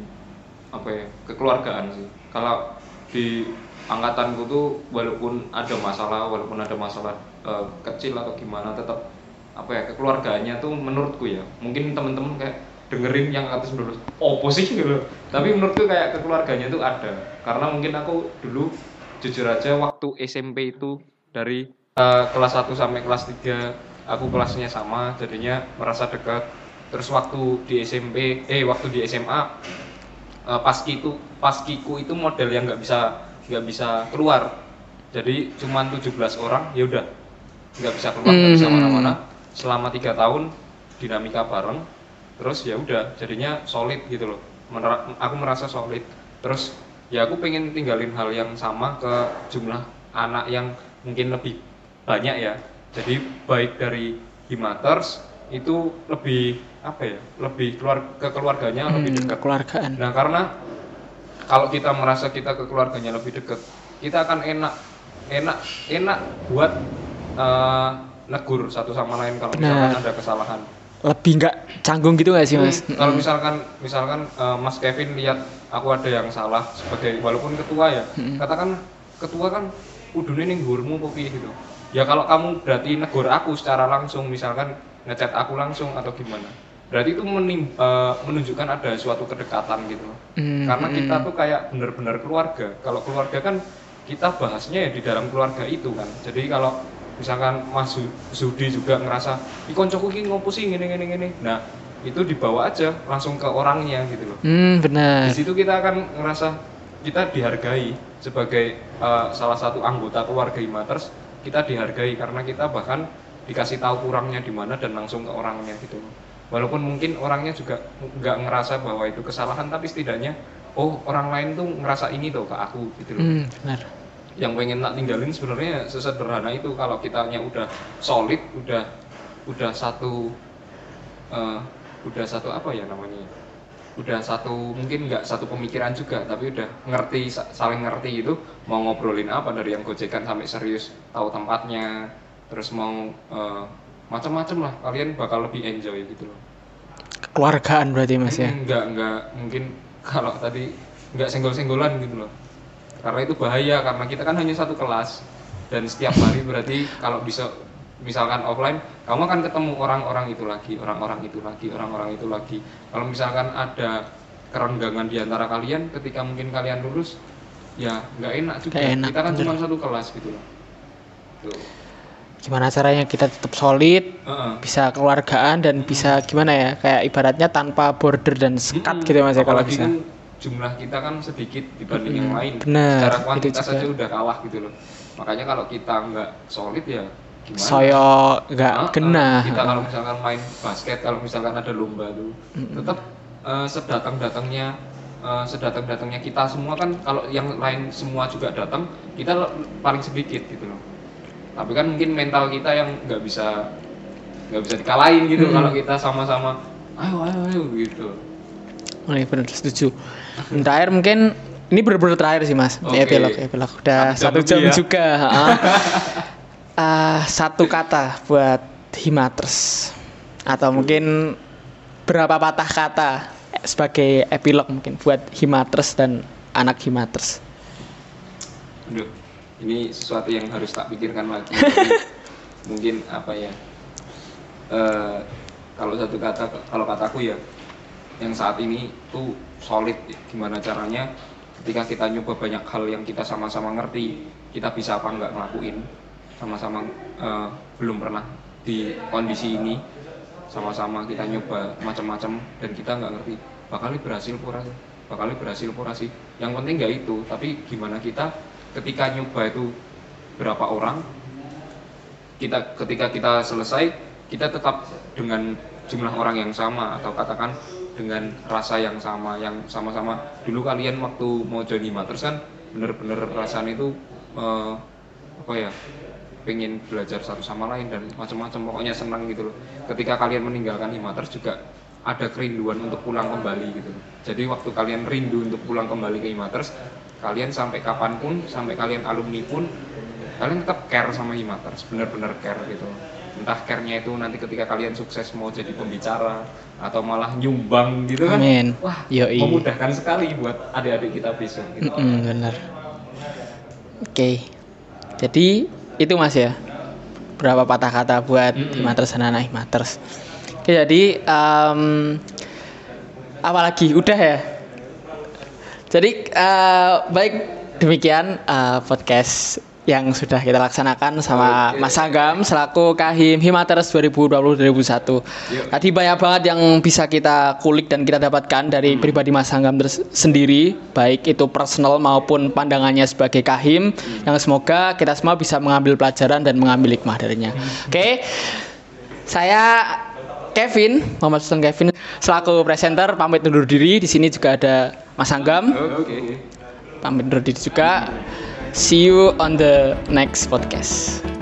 apa ya kekeluargaan sih. Kalau di angkatanku tuh walaupun ada masalah, walaupun ada masalah eh, kecil atau gimana tetap apa ya kekeluargaannya tuh menurutku ya mungkin temen-temen kayak dengerin yang atas dulu opo sih gitu tapi menurutku kayak kekeluarganya tuh ada karena mungkin aku dulu jujur aja waktu SMP itu dari eh, kelas 1 sampai kelas 3 aku kelasnya sama jadinya merasa dekat. Terus waktu di SMP eh waktu di SMA eh, paskiku paskiku itu model yang nggak bisa nggak bisa keluar. Jadi cuman 17 orang ya udah nggak bisa keluar nggak bisa Hmm. mana-mana selama tiga tahun dinamika bareng terus ya udah jadinya solid gitu loh. Menera- aku merasa solid. Terus ya aku pengen tinggalin hal yang sama ke jumlah anak yang mungkin lebih banyak ya. Jadi baik dari Himaters itu lebih apa ya lebih keluar ke keluarganya lebih Hmm, dekat. kekeluargaan. nah karena kalau kita merasa kita ke keluarganya lebih dekat kita akan enak enak enak buat eh, negur satu sama lain kalau misalkan Benar. ada kesalahan Lebih nggak canggung gitu nggak sih mas? Hmm, Kalau misalkan misalkan eh, Mas Kevin lihat aku ada yang salah sebagai walaupun ketua ya, katakan ketua kan udune ning ngurmu kok piye gitu. Ya kalau kamu berarti negur aku secara langsung misalkan ngechat aku langsung atau gimana. Berarti itu menim- eh, menunjukkan ada suatu kedekatan gitu. Hmm, Karena kita tuh kayak bener-bener keluarga. Kalau keluarga kan kita bahasnya ya di dalam keluarga itu kan. Jadi kalau misalkan Mas Zu- Zudi juga ngerasa, "Ih koncoku ngopo sih ngene ngene ngene." Nah, itu dibawa aja langsung ke orangnya gitu loh. Hmm, benar. Di situ kita akan ngerasa kita dihargai sebagai eh, salah satu anggota keluarga Imaters, kita dihargai karena kita bahkan dikasih tahu kurangnya di mana dan langsung ke orangnya gitu loh. Walaupun mungkin orangnya juga nggak ngerasa bahwa itu kesalahan, tapi setidaknya oh orang lain tuh ngerasa ini tuh ke aku gitu loh Hmm, benar. Yang pengen tak tinggalin sebenarnya sesederhana itu kalau kitanya udah solid udah udah satu eh, udah satu apa ya namanya? Udah satu mungkin nggak satu pemikiran juga tapi udah ngerti sa- saling ngerti itu mau ngobrolin apa dari yang gojekan sampai serius tahu tempatnya terus mau eh, macam-macam lah kalian bakal lebih enjoy gitu loh. Kekeluargaan berarti mas ya. nggak nggak mungkin kalau tadi nggak senggol-senggolan gitu loh karena itu bahaya karena kita kan hanya satu kelas dan setiap hari berarti kalau bisa misalkan offline kamu akan ketemu orang-orang itu lagi orang-orang itu lagi orang-orang itu lagi kalau misalkan ada kerenggangan di antara kalian ketika mungkin kalian lulus ya nggak enak juga enak, kita kan bener. cuma satu kelas gitu loh Tuh. Gimana caranya kita tetap solid, Heeh. bisa keluargaan dan bisa gimana ya? Kayak ibaratnya tanpa border dan sekat gitu ya mas ya kalau bisa. kan jumlah kita kan sedikit dibanding yang Mm-mm, lain. benar, Secara itu kuantitas juga. aja udah kalah gitu loh. Makanya kalau kita nggak solid ya gimana? Soyo nggak Ah, ah, kena. Kita kalau misalkan main basket, kalau misalkan ada lomba tuh, tetap eh, sedatang-datangnya eh, sedatang-datangnya kita semua kan kalau yang lain semua juga datang, kita paling sedikit gitu loh. Tapi kan mungkin mental kita yang nggak bisa nggak bisa dikalahin gitu kalau kita sama-sama ayo ayo ayo gitu. Oh iya benar setuju. Terakhir mungkin ini benar-benar terakhir sih mas. Oke. Epilog, epilog. Udah Satu satu jam ya. juga. Ah, satu kata buat Himaters atau mungkin berapa patah kata sebagai epilog mungkin buat Himaters dan anak Himaters. Aduh, ini sesuatu yang harus tak pikirkan lagi. Mungkin apa ya? eh, kalau satu kata, kalau kataku ya, yang saat ini tuh solid. Gimana caranya? Ketika kita nyoba banyak hal yang kita sama-sama ngerti, kita bisa apa nggak ngelakuin, sama-sama eh, belum pernah di kondisi ini, sama-sama kita nyoba macam-macam dan kita nggak ngerti bakal berhasil pura bakal berhasil pura sih yang penting nggak itu tapi gimana kita ketika nyoba itu berapa orang kita ketika kita selesai kita tetap dengan jumlah orang yang sama atau katakan dengan rasa yang sama yang sama-sama. Dulu kalian waktu mau jadi maters kan bener-bener rasanya itu eh, apa ya pengen belajar satu sama lain dan macam-macam. Pokoknya senang gitu loh. Ketika kalian meninggalkan Himaters juga ada kerinduan untuk pulang kembali gitu. Jadi waktu kalian rindu untuk pulang kembali ke Himaters kalian sampai kapan pun sampai kalian alumni pun kalian tetap care sama Himaters bener-bener care gitu. Entah care-nya itu nanti ketika kalian sukses mau jadi pembicara atau malah nyumbang gitu kan Amin. wah Yoi. memudahkan sekali buat adik-adik kita besok gitu Mm-mm, benar. Oke. Jadi itu Mas ya. Berapa patah kata buat Mm-mm. Himaters dan anak Himaters. Oke, jadi em, apalagi udah ya. Jadi eh, baik demikian eh, podcast yang sudah kita laksanakan sama Oke. Mas Agam selaku Kahim Himaters 2020-2021. Yuk. Tadi banyak banget yang bisa kita kulik dan kita dapatkan dari Hmm. pribadi Mas Anggam ters- sendiri, baik itu personal maupun pandangannya sebagai kahim, Hmm. yang semoga kita semua bisa mengambil pelajaran dan mengambil hikmah darinya. Hmm. Oke, saya Kevin, Muhammad Sultan Kevin, selaku presenter pamit undur diri. Di sini juga ada Mas Anggam, oke pamit undur diri juga. See you on the next podcast.